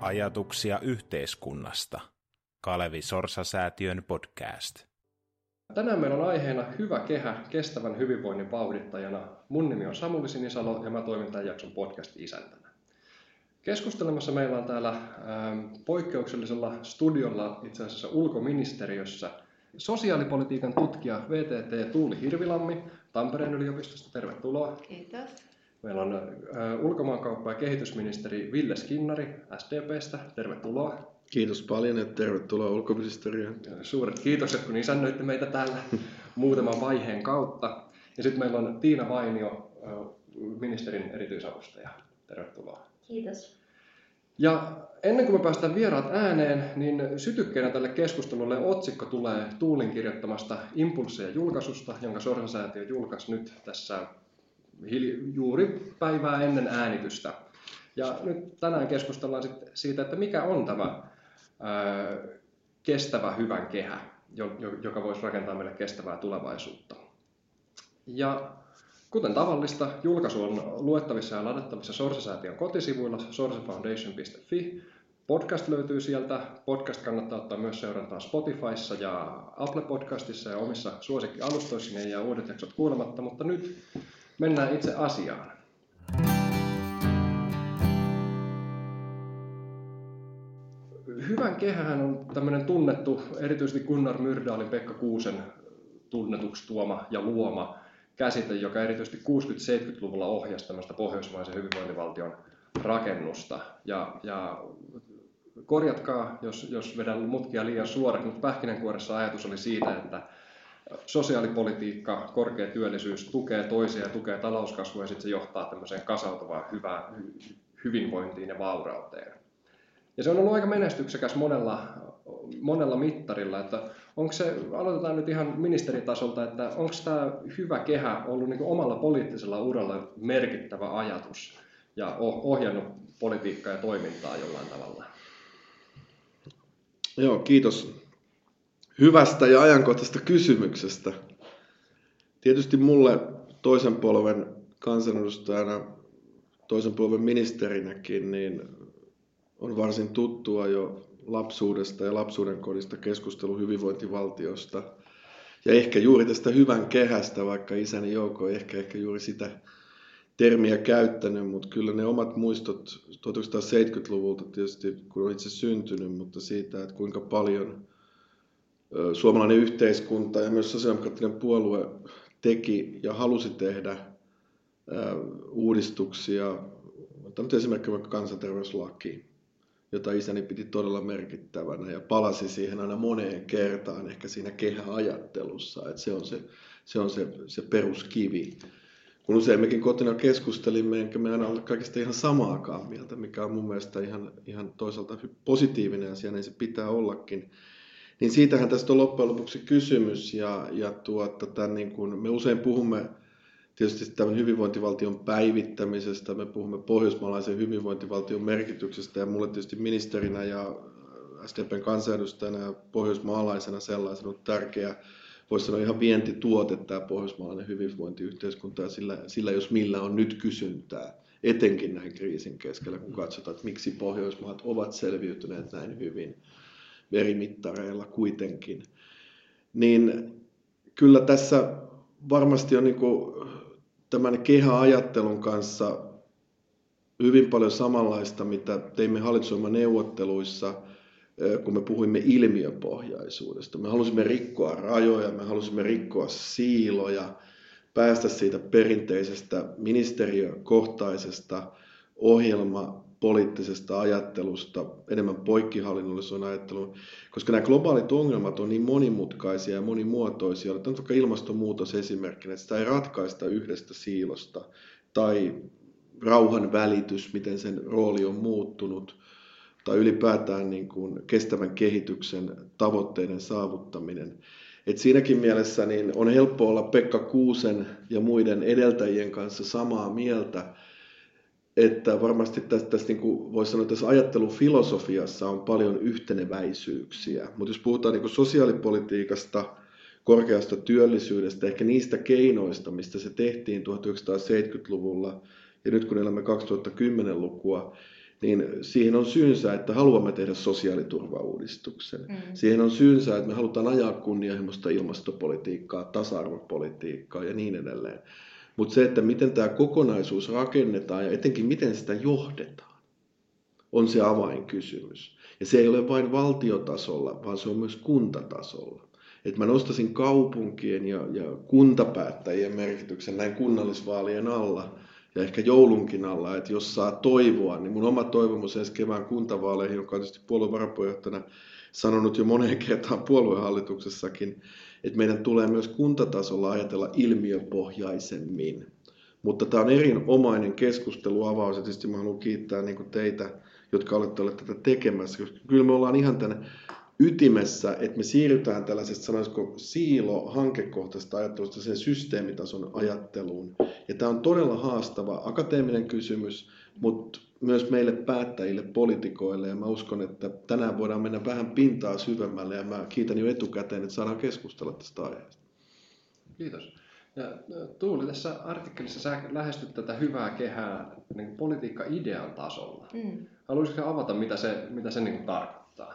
Ajatuksia yhteiskunnasta. Kalevi Sorsa-säätiön podcast. Tänään meillä on aiheena Hyvä kehä kestävän hyvinvoinnin vauhdittajana. Mun nimi on Samuli Sinisalo ja mä toimin tämän jakson podcast-isäntänä. Keskustelemassa meillä on täällä ähm, poikkeuksellisella studiolla itse asiassa ulkoministeriössä sosiaalipolitiikan tutkija VTT Tuuli Hirvilammi Tampereen yliopistosta. Tervetuloa. Kiitos. Meillä on ulkomaankauppa- ja kehitysministeri Ville Skinnari SDPstä. Tervetuloa. Kiitos paljon ja tervetuloa ulkoministeriöön. Suuret kiitokset, kun isännöitte meitä täällä muutaman vaiheen kautta. Ja sitten meillä on Tiina Vainio, ministerin erityisavustaja. Tervetuloa. Kiitos. Ja ennen kuin me päästään vieraat ääneen, niin sytykkeenä tälle keskustelulle otsikko tulee Tuulin kirjoittamasta Impulseja julkaisusta, jonka Sorsa-säätiö julkaisi nyt tässä juuri päivää ennen äänitystä. Ja nyt tänään keskustellaan siitä, että mikä on tämä kestävä hyvän kehä, joka voisi rakentaa meille kestävää tulevaisuutta. Ja kuten tavallista, julkaisu on luettavissa ja ladattavissa Sorsa-säätiön kotisivuilla sorsafoundation.fi. Podcast löytyy sieltä. Podcast kannattaa ottaa myös seurantaa Spotifyssa ja Apple Podcastissa ja omissa suosikkialustoissa, niin ja uudet jaksot kuulematta, mutta nyt Mennään itse asiaan. Hyvän kehähän on tämmöinen tunnettu, erityisesti Gunnar Myrdalin Pekka Kuusen tunnetuksi tuoma ja luoma käsite, joka erityisesti 60-70-luvulla ohjasi tämmöistä pohjoismaisen hyvinvointivaltion rakennusta. Ja, ja korjatkaa, jos, jos vedän mutkia liian suoraksi, mutta pähkinänkuoressa ajatus oli siitä, että sosiaalipolitiikka, korkea työllisyys tukee toisia ja tukee talouskasvua ja sitten se johtaa tämmöiseen kasautuvaan hyvään hyvinvointiin ja vaurauteen. Ja se on ollut aika menestyksekäs monella, monella mittarilla, että onko se, aloitetaan nyt ihan ministeritasolta, että onko tämä hyvä kehä ollut niin omalla poliittisella uralla merkittävä ajatus ja ohjannut politiikkaa ja toimintaa jollain tavalla? Joo, kiitos hyvästä ja ajankohtaisesta kysymyksestä. Tietysti mulle toisen polven kansanedustajana, toisen polven ministerinäkin, niin on varsin tuttua jo lapsuudesta ja lapsuuden kodista keskustelu hyvinvointivaltiosta. Ja ehkä juuri tästä hyvän kehästä, vaikka isäni Jouko ei ehkä, ehkä juuri sitä termiä käyttänyt, mutta kyllä ne omat muistot 1970-luvulta tietysti, kun olen itse syntynyt, mutta siitä, että kuinka paljon – suomalainen yhteiskunta ja myös sosiaalidemokraattinen puolue teki ja halusi tehdä uudistuksia. Otan nyt esimerkiksi vaikka kansanterveyslaki, jota isäni piti todella merkittävänä ja palasi siihen aina moneen kertaan ehkä siinä kehäajattelussa, että se on se, se, on se, se peruskivi. Kun useimmekin kotona keskustelimme, enkä me aina ole kaikista ihan samaakaan mieltä, mikä on mun mielestä ihan, ihan toisaalta positiivinen asia, niin se pitää ollakin niin siitähän tästä on loppujen lopuksi kysymys. Ja, ja tuota, tämän niin kuin, me usein puhumme tietysti tämän hyvinvointivaltion päivittämisestä, me puhumme pohjoismaalaisen hyvinvointivaltion merkityksestä. Ja mulle tietysti ministerinä ja SDPn kansanedustajana ja pohjoismaalaisena sellaisena on tärkeää, voisi sanoa ihan vientituote tämä pohjoismaalainen hyvinvointiyhteiskunta. Ja sillä, sillä jos millä on nyt kysyntää, etenkin näin kriisin keskellä, kun katsotaan, että miksi Pohjoismaat ovat selviytyneet näin hyvin verimittareilla kuitenkin. Niin kyllä tässä varmasti on niin tämän kehäajattelun kanssa hyvin paljon samanlaista, mitä teimme hallitusohjelmaneuvotteluissa, kun me puhuimme ilmiöpohjaisuudesta. Me halusimme rikkoa rajoja, me halusimme rikkoa siiloja, päästä siitä perinteisestä ministeriökohtaisesta ohjelma poliittisesta ajattelusta enemmän poikkihallinnollisuuden ajatteluun, koska nämä globaalit ongelmat on niin monimutkaisia ja monimuotoisia. Otetaan vaikka ilmastonmuutos esimerkkinä, että sitä ei ratkaista yhdestä siilosta, tai rauhan välitys, miten sen rooli on muuttunut, tai ylipäätään niin kuin kestävän kehityksen tavoitteiden saavuttaminen. Et siinäkin mielessä niin on helppo olla Pekka Kuusen ja muiden edeltäjien kanssa samaa mieltä, että varmasti tässä, tässä niin kuin voisi sanoa, että tässä ajattelufilosofiassa on paljon yhteneväisyyksiä. Mutta jos puhutaan niin kuin sosiaalipolitiikasta, korkeasta työllisyydestä, ehkä niistä keinoista, mistä se tehtiin 1970-luvulla, ja nyt kun elämme 2010-lukua, niin siihen on syynsä, että haluamme tehdä sosiaaliturvauudistuksen. Mm. Siihen on syynsä, että me halutaan ajaa kunnianhimoista ilmastopolitiikkaa, tasa-arvopolitiikkaa ja niin edelleen. Mutta se, että miten tämä kokonaisuus rakennetaan ja etenkin miten sitä johdetaan, on se avainkysymys. Ja se ei ole vain valtiotasolla, vaan se on myös kuntatasolla. Et mä nostasin kaupunkien ja, ja kuntapäättäjien merkityksen näin kunnallisvaalien alla ja ehkä joulunkin alla, että jos saa toivoa, niin mun oma toivomus ensi kevään kuntavaaleihin, joka on tietysti puolueen varapuheenjohtajana sanonut jo moneen kertaan puoluehallituksessakin, että meidän tulee myös kuntatasolla ajatella ilmiöpohjaisemmin. Mutta tämä on erinomainen keskusteluavaus ja tietysti mä haluan kiittää niin teitä, jotka olette olleet tätä tekemässä, koska kyllä me ollaan ihan tänne ytimessä, että me siirrytään tällaisesta, sanoisiko, siilo-hankekohtaisesta ajattelusta sen systeemitason ajatteluun. Ja tämä on todella haastava akateeminen kysymys, mutta myös meille päättäjille, poliitikoille, ja mä uskon, että tänään voidaan mennä vähän pintaa syvemmälle, ja mä kiitän jo etukäteen, että saadaan keskustella tästä aiheesta. Kiitos. Ja Tuuli, tässä artikkelissa sä lähestyt tätä hyvää kehää niin politiikka-idean tasolla. Mm. Haluaisitko avata, mitä se, mitä se niin tarkoittaa?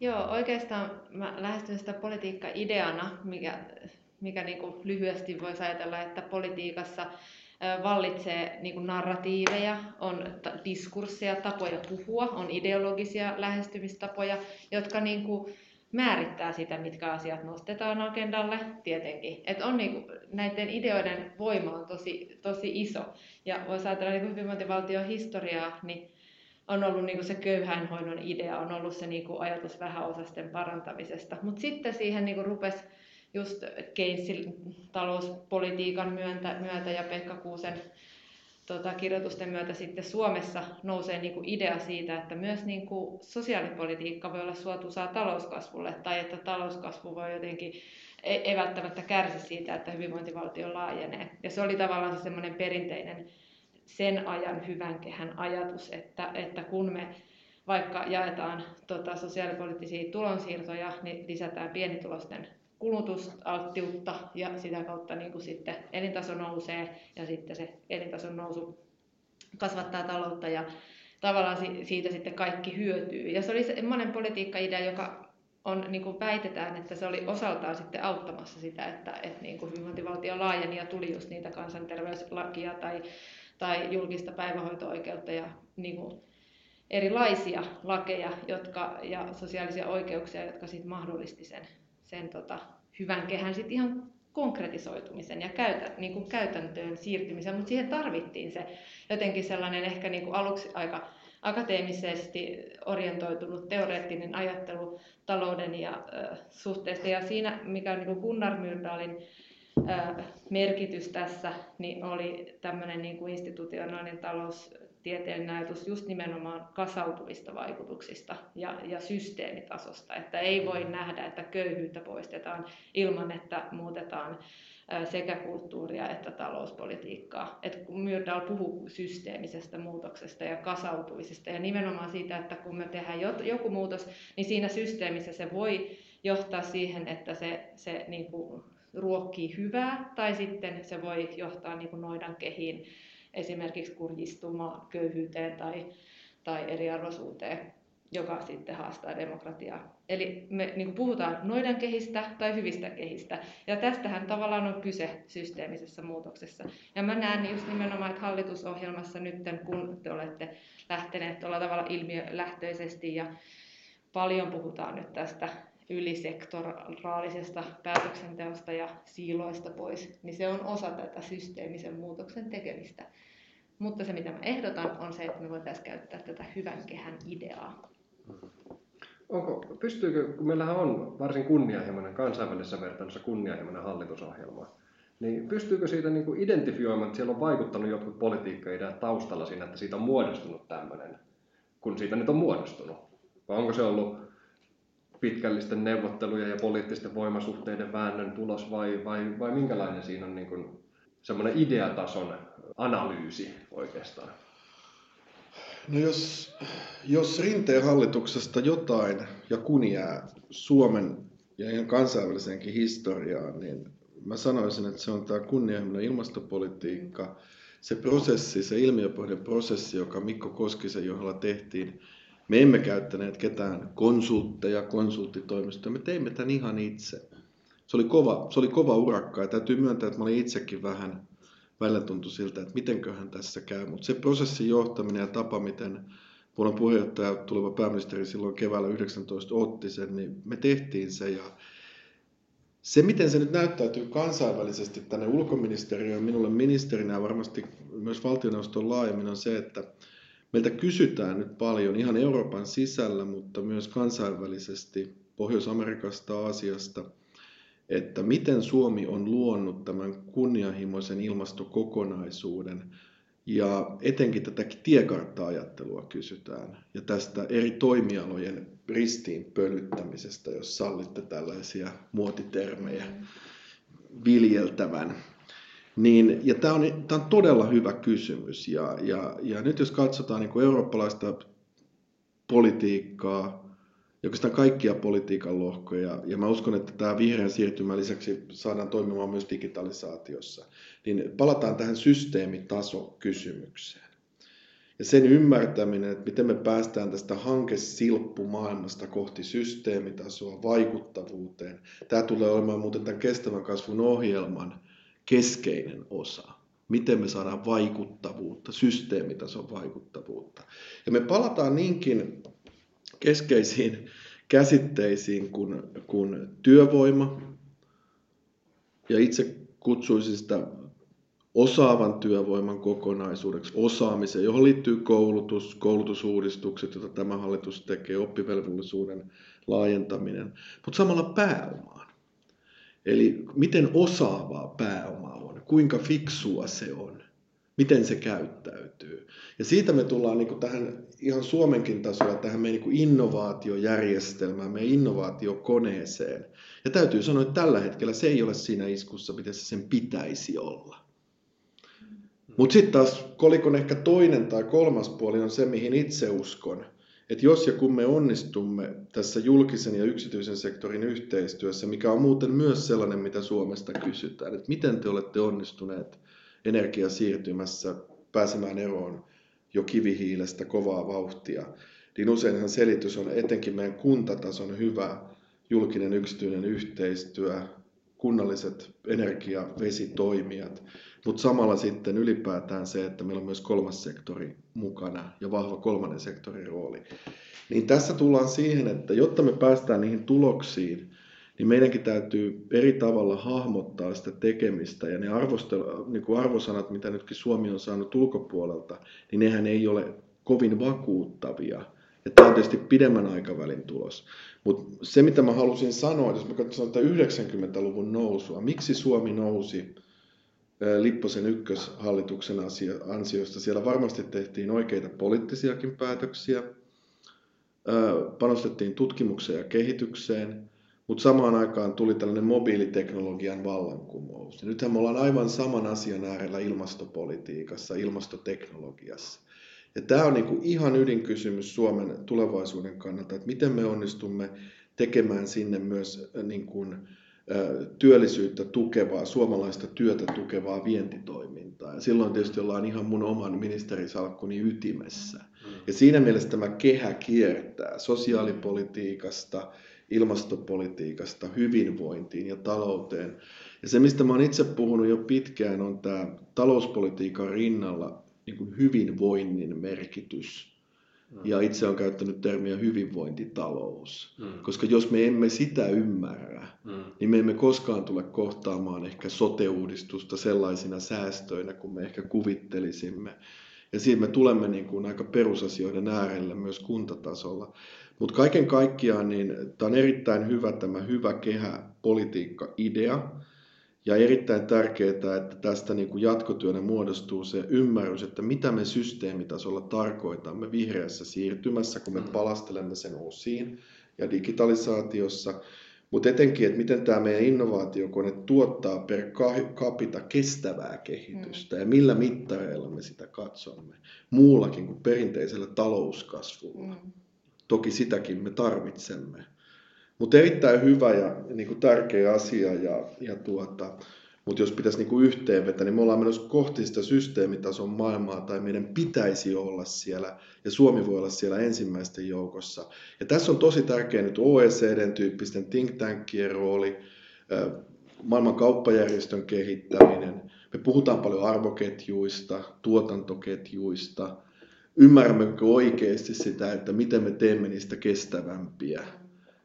Joo, oikeastaan mä lähestyn sitä politiikka-ideana, mikä, mikä niin kuin lyhyesti voisi ajatella, että politiikassa vallitsee niin kuin narratiiveja, on diskursseja, tapoja puhua, on ideologisia lähestymistapoja, jotka niin kuin määrittää sitä, mitkä asiat nostetaan agendalle, tietenkin. Et on niin kuin, näiden ideoiden voima on tosi, tosi iso. Ja voisi ajatella niin hyvinvointivaltion historiaa, niin on ollut niin se köyhäinhoidon idea, on ollut se niin ajatus vähäosasten parantamisesta. Mutta sitten siihen niin rupesi just talouspolitiikan myötä, myötä ja Pekka Kuusen tota, kirjoitusten myötä sitten Suomessa nousee niin kuin idea siitä, että myös niin kuin sosiaalipolitiikka voi olla suotuisaa talouskasvulle tai että talouskasvu voi jotenkin ei, ei välttämättä kärsi siitä, että hyvinvointivaltio laajenee. Ja se oli tavallaan se semmoinen perinteinen sen ajan hyvän kehän ajatus, että, että kun me vaikka jaetaan tota, sosiaalipoliittisia tulonsiirtoja, niin lisätään pienitulosten kulutusalttiutta ja sitä kautta niin kuin sitten elintaso nousee ja sitten se elintason nousu kasvattaa taloutta ja tavallaan siitä sitten kaikki hyötyy. Ja se oli semmoinen politiikka-idea, joka on, niin kuin väitetään, että se oli osaltaan sitten auttamassa sitä, että, että niin kuin hyvinvointivaltio laajeni ja tuli just niitä kansanterveyslakia tai, tai julkista päivähoito-oikeutta ja niin kuin erilaisia lakeja jotka, ja sosiaalisia oikeuksia, jotka sitten mahdollisti sen sen tota, hyvän kehän sit ihan konkretisoitumisen ja käytä, niin kuin käytäntöön siirtymisen, mutta siihen tarvittiin se jotenkin sellainen ehkä niin kuin aluksi aika akateemisesti orientoitunut teoreettinen ajattelu talouden ja äh, suhteesta. Ja siinä, mikä on niin Gunnar Myrdalin äh, merkitys tässä, niin oli tämmöinen niin kuin institutionaalinen talous tieteellinen ajatus just nimenomaan kasautuvista vaikutuksista ja, ja systeemitasosta, että ei voi nähdä, että köyhyyttä poistetaan ilman, että muutetaan sekä kulttuuria että talouspolitiikkaa. Et kun Myrdal puhuu systeemisestä muutoksesta ja kasautumisesta ja nimenomaan siitä, että kun me tehdään joku muutos, niin siinä systeemissä se voi johtaa siihen, että se, se niin kuin ruokkii hyvää tai sitten se voi johtaa niin kuin noidan kehiin esimerkiksi kurjistumaan köyhyyteen tai, tai eriarvoisuuteen, joka sitten haastaa demokratiaa. Eli me niin kuin puhutaan noidan kehistä tai hyvistä kehistä. Ja tästähän tavallaan on kyse systeemisessä muutoksessa. Ja mä näen just nimenomaan, että hallitusohjelmassa nyt, kun te olette lähteneet tuolla tavalla ilmiölähtöisesti ja paljon puhutaan nyt tästä ylisektoraalisesta päätöksenteosta ja siiloista pois, niin se on osa tätä systeemisen muutoksen tekemistä. Mutta se, mitä mä ehdotan, on se, että me voitaisiin käyttää tätä hyvän kehän ideaa. Onko, pystyykö, kun meillähän on varsin kunnianhimoinen, kansainvälisessä vertailussa kunnianhimoinen hallitusohjelma, niin pystyykö siitä niin kuin identifioimaan, että siellä on vaikuttanut jotkut politiikkaideat taustalla siinä, että siitä on muodostunut tämmöinen, kun siitä nyt on muodostunut? Vai onko se ollut pitkällisten neuvottelujen ja poliittisten voimasuhteiden väännön tulos vai, vai, vai minkälainen siinä on niin kuin semmoinen ideatason analyysi oikeastaan? No jos, jos rinteen hallituksesta jotain ja kun jää Suomen ja ihan kansainväliseenkin historiaan, niin mä sanoisin, että se on tämä kunnianhimoinen ilmastopolitiikka, se prosessi, se ilmiöpohjainen prosessi, joka Mikko Koskisen johdolla tehtiin, me emme käyttäneet ketään konsultteja, konsulttitoimistoja, me teimme tämän ihan itse. Se oli kova, se oli kova urakka ja täytyy myöntää, että mä olin itsekin vähän, välillä tuntui siltä, että mitenköhän tässä käy. Mutta se prosessin johtaminen ja tapa, miten puolen puheenjohtaja, tuleva pääministeri silloin keväällä 19 otti sen, niin me tehtiin se ja se, miten se nyt näyttäytyy kansainvälisesti tänne ulkoministeriöön, minulle ministerinä ja varmasti myös valtioneuvoston laajemmin on se, että meiltä kysytään nyt paljon ihan Euroopan sisällä, mutta myös kansainvälisesti Pohjois-Amerikasta, Aasiasta, että miten Suomi on luonut tämän kunnianhimoisen ilmastokokonaisuuden – ja etenkin tätä tiekartta-ajattelua kysytään ja tästä eri toimialojen ristiin pölyttämisestä, jos sallitte tällaisia muotitermejä viljeltävän. Niin, ja tämä on, tämä on todella hyvä kysymys. Ja, ja, ja nyt jos katsotaan niin kuin eurooppalaista politiikkaa, ja oikeastaan kaikkia politiikan lohkoja. Ja mä uskon, että tämä vihreän siirtymän lisäksi saadaan toimimaan myös digitalisaatiossa. Niin palataan tähän systeemitasokysymykseen. Ja sen ymmärtäminen, että miten me päästään tästä hankesilppumaailmasta kohti systeemitasoa, vaikuttavuuteen. Tämä tulee olemaan muuten tämän kestävän kasvun ohjelman keskeinen osa. Miten me saadaan vaikuttavuutta, systeemitason vaikuttavuutta. Ja me palataan niinkin keskeisiin käsitteisiin kuin, kuin työvoima. Ja itse kutsuisin sitä osaavan työvoiman kokonaisuudeksi, osaamiseen, johon liittyy koulutus, koulutusuudistukset, joita tämä hallitus tekee, oppivelvollisuuden laajentaminen, mutta samalla pääomaan. Eli miten osaavaa pääoma on, kuinka fiksua se on miten se käyttäytyy. Ja siitä me tullaan niin tähän ihan Suomenkin tasolla tähän meidän niin innovaatiojärjestelmään, meidän innovaatiokoneeseen. Ja täytyy sanoa, että tällä hetkellä se ei ole siinä iskussa, miten se sen pitäisi olla. Mutta sitten taas kolikon ehkä toinen tai kolmas puoli on se, mihin itse uskon. Että jos ja kun me onnistumme tässä julkisen ja yksityisen sektorin yhteistyössä, mikä on muuten myös sellainen, mitä Suomesta kysytään, että miten te olette onnistuneet energiasiirtymässä pääsemään eroon jo kivihiilestä kovaa vauhtia, niin useinhan selitys on etenkin meidän kuntatason hyvä julkinen yksityinen yhteistyö, kunnalliset energia- vesitoimijat, mutta samalla sitten ylipäätään se, että meillä on myös kolmas sektori mukana ja vahva kolmannen sektorin rooli. Niin tässä tullaan siihen, että jotta me päästään niihin tuloksiin, niin meidänkin täytyy eri tavalla hahmottaa sitä tekemistä. Ja ne niin kuin arvosanat, mitä nytkin Suomi on saanut ulkopuolelta, niin nehän ei ole kovin vakuuttavia. Ja tämä on tietysti pidemmän aikavälin tulos. Mutta se, mitä mä halusin sanoa, jos mä katson 90-luvun nousua, miksi Suomi nousi Lipposen ykköshallituksen ansiosta. Siellä varmasti tehtiin oikeita poliittisiakin päätöksiä, panostettiin tutkimukseen ja kehitykseen, mutta samaan aikaan tuli tällainen mobiiliteknologian vallankumous. Ja nythän me ollaan aivan saman asian äärellä ilmastopolitiikassa, ilmastoteknologiassa. Ja tämä on niinku ihan ydinkysymys Suomen tulevaisuuden kannalta, että miten me onnistumme tekemään sinne myös niinku, työllisyyttä tukevaa, suomalaista työtä tukevaa vientitoimintaa. Ja silloin tietysti ollaan ihan mun oman ministerisalkkuni ytimessä. Mm. Ja siinä mielessä tämä kehä kiertää sosiaalipolitiikasta, ilmastopolitiikasta hyvinvointiin ja talouteen. Ja se, mistä mä oon itse puhunut jo pitkään, on tämä talouspolitiikan rinnalla niin kuin hyvinvoinnin merkitys. Mm. Ja itse on käyttänyt termiä hyvinvointitalous. Mm. Koska jos me emme sitä ymmärrä, mm. niin me emme koskaan tule kohtaamaan ehkä sote-uudistusta sellaisina säästöinä kuin me ehkä kuvittelisimme. Ja siinä me tulemme niin kuin aika perusasioiden äärelle myös kuntatasolla. Mutta kaiken kaikkiaan niin tämä on erittäin hyvä tämä hyvä kehä politiikka-idea. Ja erittäin tärkeää, että tästä niin kuin jatkotyönä muodostuu se ymmärrys, että mitä me systeemitasolla tarkoitamme vihreässä siirtymässä, kun me mm. palastelemme sen osiin ja digitalisaatiossa. Mutta etenkin, että miten tämä meidän innovaatiokone tuottaa per capita kestävää kehitystä mm. ja millä mittareilla me sitä katsomme, muullakin kuin perinteisellä talouskasvulla. Mm. Toki sitäkin me tarvitsemme. Mutta erittäin hyvä ja niin kuin tärkeä asia ja, ja tuota, Mutta jos pitäisi niinku yhteenvetää, niin me ollaan menossa kohti sitä systeemitason maailmaa, tai meidän pitäisi olla siellä, ja Suomi voi olla siellä ensimmäisten joukossa. Ja tässä on tosi tärkeä nyt OECDn tyyppisten think tankien rooli, maailman kauppajärjestön kehittäminen. Me puhutaan paljon arvoketjuista, tuotantoketjuista. Ymmärrämmekö oikeasti sitä, että miten me teemme niistä kestävämpiä?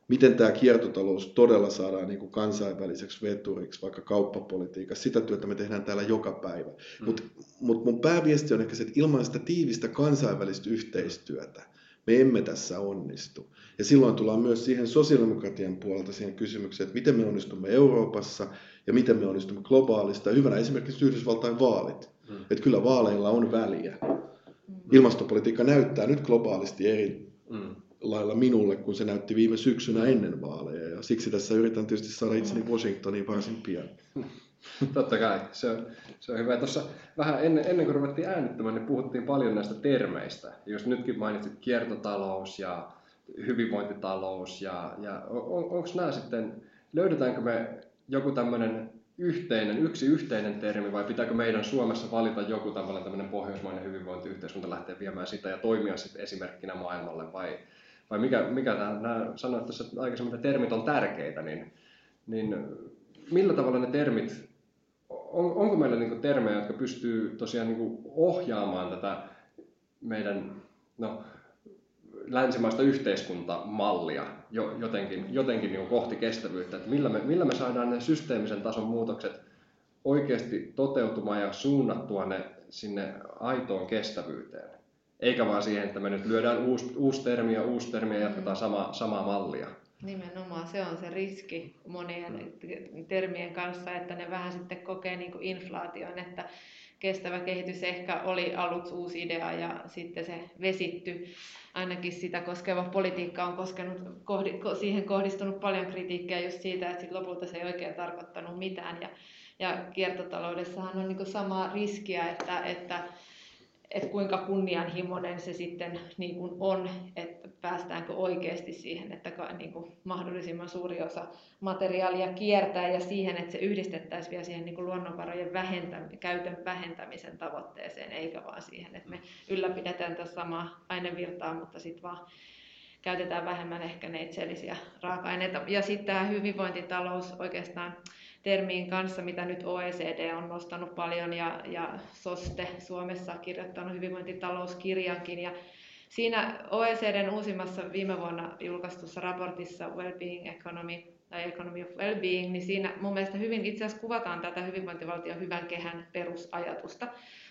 Miten tämä kiertotalous todella saadaan niin kuin kansainväliseksi veturiksi, vaikka kauppapolitiikassa. Sitä työtä me tehdään täällä joka päivä. Mm. Mutta mut mun pääviesti on ehkä se, että ilman sitä tiivistä kansainvälistä yhteistyötä me emme tässä onnistu. Ja silloin tullaan myös siihen sosiaalidemokratian puolelta siihen kysymykseen, että miten me onnistumme Euroopassa ja miten me onnistumme globaalista. Hyvänä esimerkiksi Yhdysvaltain vaalit. Mm. Että kyllä vaaleilla on väliä. Mm. Ilmastopolitiikka näyttää nyt globaalisti eri mm lailla minulle, kun se näytti viime syksynä ennen vaaleja. Ja siksi tässä yritän tietysti saada itseni Washingtoniin varsin pian. Totta kai, se on, se on hyvä. Tuossa vähän ennen, ennen kuin ruvettiin äänittämään, niin puhuttiin paljon näistä termeistä. Jos nytkin mainitsit kiertotalous ja hyvinvointitalous, ja, ja on, onko nämä sitten, löydetäänkö me joku tämmöinen yhteinen, yksi yhteinen termi vai pitääkö meidän Suomessa valita joku tämmöinen pohjoismainen hyvinvointiyhteiskunta lähteä viemään sitä ja toimia sitten esimerkkinä maailmalle vai, vai mikä, mikä tämä, nämä sanoit tässä aikaisemmin, että termit on tärkeitä, niin, niin millä tavalla ne termit, on, onko meillä niin termejä, jotka pystyy tosiaan niin ohjaamaan tätä meidän no, länsimaista yhteiskuntamallia jo, jotenkin, jotenkin niin kohti kestävyyttä, että millä me, millä me saadaan ne systeemisen tason muutokset oikeasti toteutumaan ja suunnattua ne sinne aitoon kestävyyteen. Eikä vaan siihen, että me nyt lyödään uusi, uusi termi ja uusi termi ja jatketaan sama, samaa mallia. Nimenomaan se on se riski monien termien kanssa, että ne vähän sitten kokee niin kuin inflaation, että kestävä kehitys ehkä oli aluksi uusi idea ja sitten se vesitty. Ainakin sitä koskeva politiikka on koskenut, kohdi, siihen kohdistunut paljon kritiikkiä just siitä, että sit lopulta se ei oikein tarkoittanut mitään. Ja, ja kiertotaloudessahan on niin samaa riskiä, että, että että kuinka kunnianhimoinen se sitten niin kuin on, että päästäänkö oikeasti siihen, että niin kuin mahdollisimman suuri osa materiaalia kiertää ja siihen, että se yhdistettäisiin vielä siihen niin kuin luonnonvarojen vähentäm- käytön vähentämisen tavoitteeseen, eikä vaan siihen, että me ylläpidetään tässä samaa ainevirtaa, mutta sitten vaan käytetään vähemmän ehkä neitsellisiä raaka-aineita. Ja sitten tämä hyvinvointitalous oikeastaan termiin kanssa, mitä nyt OECD on nostanut paljon ja, ja SOSTE Suomessa kirjoittanut hyvinvointitalouskirjankin. Ja siinä OECDn uusimmassa viime vuonna julkaistussa raportissa Wellbeing Economy tai Economy of Wellbeing, niin siinä mun mielestä hyvin itse asiassa kuvataan tätä hyvinvointivaltion hyvän kehän perusajatusta.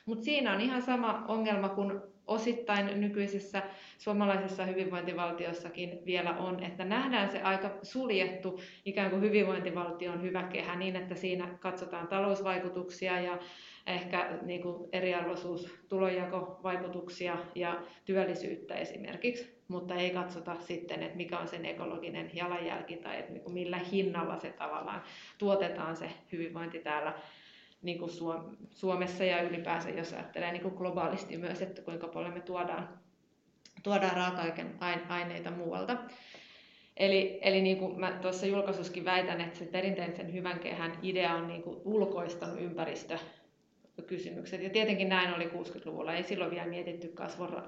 Mutta siinä on ihan sama ongelma kuin osittain nykyisessä suomalaisessa hyvinvointivaltiossakin vielä on, että nähdään se aika suljettu ikään kuin hyvinvointivaltion hyvä kehä niin, että siinä katsotaan talousvaikutuksia ja ehkä niin kuin eriarvoisuus, tulonjakovaikutuksia ja työllisyyttä esimerkiksi, mutta ei katsota sitten, että mikä on sen ekologinen jalanjälki tai että niin millä hinnalla se tavallaan tuotetaan se hyvinvointi täällä niin kuin Suomessa ja ylipäänsä, jos ajattelee niin kuin globaalisti myös, että kuinka paljon me tuodaan, tuodaan raaka-aineita muualta. Eli, eli niin kuin mä tuossa julkaisuskin väitän, että se perinteisen hyvän kehän idea on niin kuin ulkoistanut ympäristökysymykset. Ja tietenkin näin oli 60-luvulla. Ei silloin vielä mietitty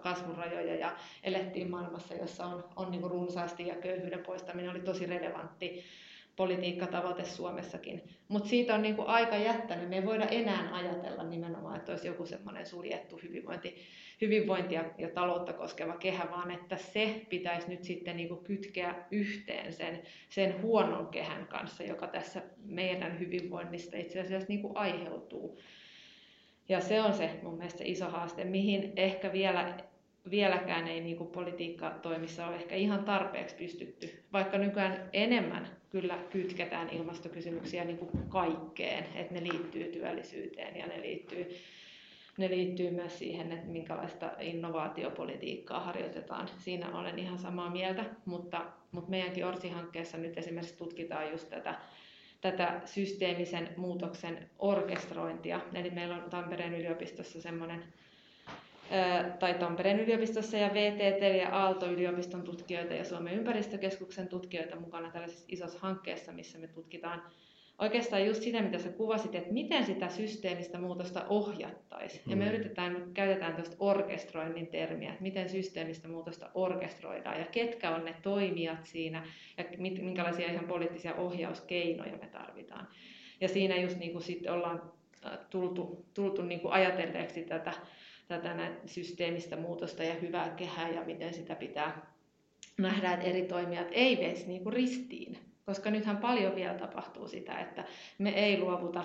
kasvurajoja ja elettiin maailmassa, jossa on, on niin runsaasti ja köyhyyden poistaminen oli tosi relevantti politiikkatavoite Suomessakin. Mutta siitä on niinku aika jättänyt. Me ei voida enää ajatella nimenomaan, että olisi joku semmoinen suljettu hyvinvointi, hyvinvointia ja taloutta koskeva kehä, vaan että se pitäisi nyt sitten niinku kytkeä yhteen sen, sen huonon kehän kanssa, joka tässä meidän hyvinvoinnista itse asiassa niinku aiheutuu. Ja se on se mun mielestä iso haaste, mihin ehkä vielä vieläkään ei niin kuin politiikkatoimissa ole ehkä ihan tarpeeksi pystytty, vaikka nykyään enemmän kyllä kytketään ilmastokysymyksiä niin kuin kaikkeen, että ne liittyy työllisyyteen ja ne liittyy, ne liittyy myös siihen, että minkälaista innovaatiopolitiikkaa harjoitetaan. Siinä olen ihan samaa mieltä, mutta, mutta meidänkin ORSI-hankkeessa nyt esimerkiksi tutkitaan just tätä, tätä systeemisen muutoksen orkestrointia. Eli meillä on Tampereen yliopistossa semmoinen tai Tampereen yliopistossa ja VTT ja Aalto-yliopiston tutkijoita ja Suomen ympäristökeskuksen tutkijoita mukana tällaisessa isossa hankkeessa, missä me tutkitaan oikeastaan just sitä, mitä sä kuvasit, että miten sitä systeemistä muutosta ohjattaisiin. Ja me Mm. yritetään, käytetään tuosta orkestroinnin termiä, että miten systeemistä muutosta orkestroidaan ja ketkä on ne toimijat siinä ja minkälaisia ihan poliittisia ohjauskeinoja me tarvitaan. Ja siinä just niin kuin sitten ollaan äh, tultu, tultu niin kuin ajatelleeksi tätä, tätä systeemistä muutosta ja hyvää kehää ja miten sitä pitää nähdä, että eri toimijat ei veisi niin kuin ristiin. Koska nythän paljon vielä tapahtuu sitä, että me ei luovuta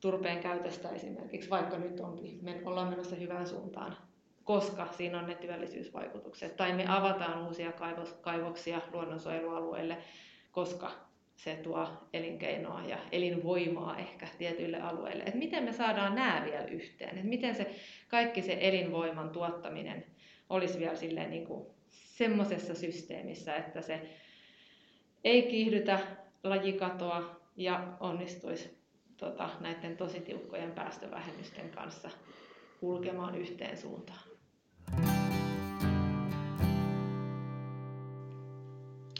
turpeen käytöstä esimerkiksi, vaikka nyt onkin, me ollaan menossa hyvään suuntaan, koska siinä on ne työllisyysvaikutukset. Tai me avataan uusia kaivoksia luonnonsuojelualueille, koska se tuo elinkeinoa ja elinvoimaa ehkä tietyille alueille. Et miten me saadaan nämä vielä yhteen? Et miten se kaikki se elinvoiman tuottaminen olisi vielä silleen niin kuin semmoisessa systeemissä, että se ei kiihdytä lajikatoa ja onnistuisi tota, näiden tosi tiukkojen päästövähennysten kanssa kulkemaan yhteen suuntaan.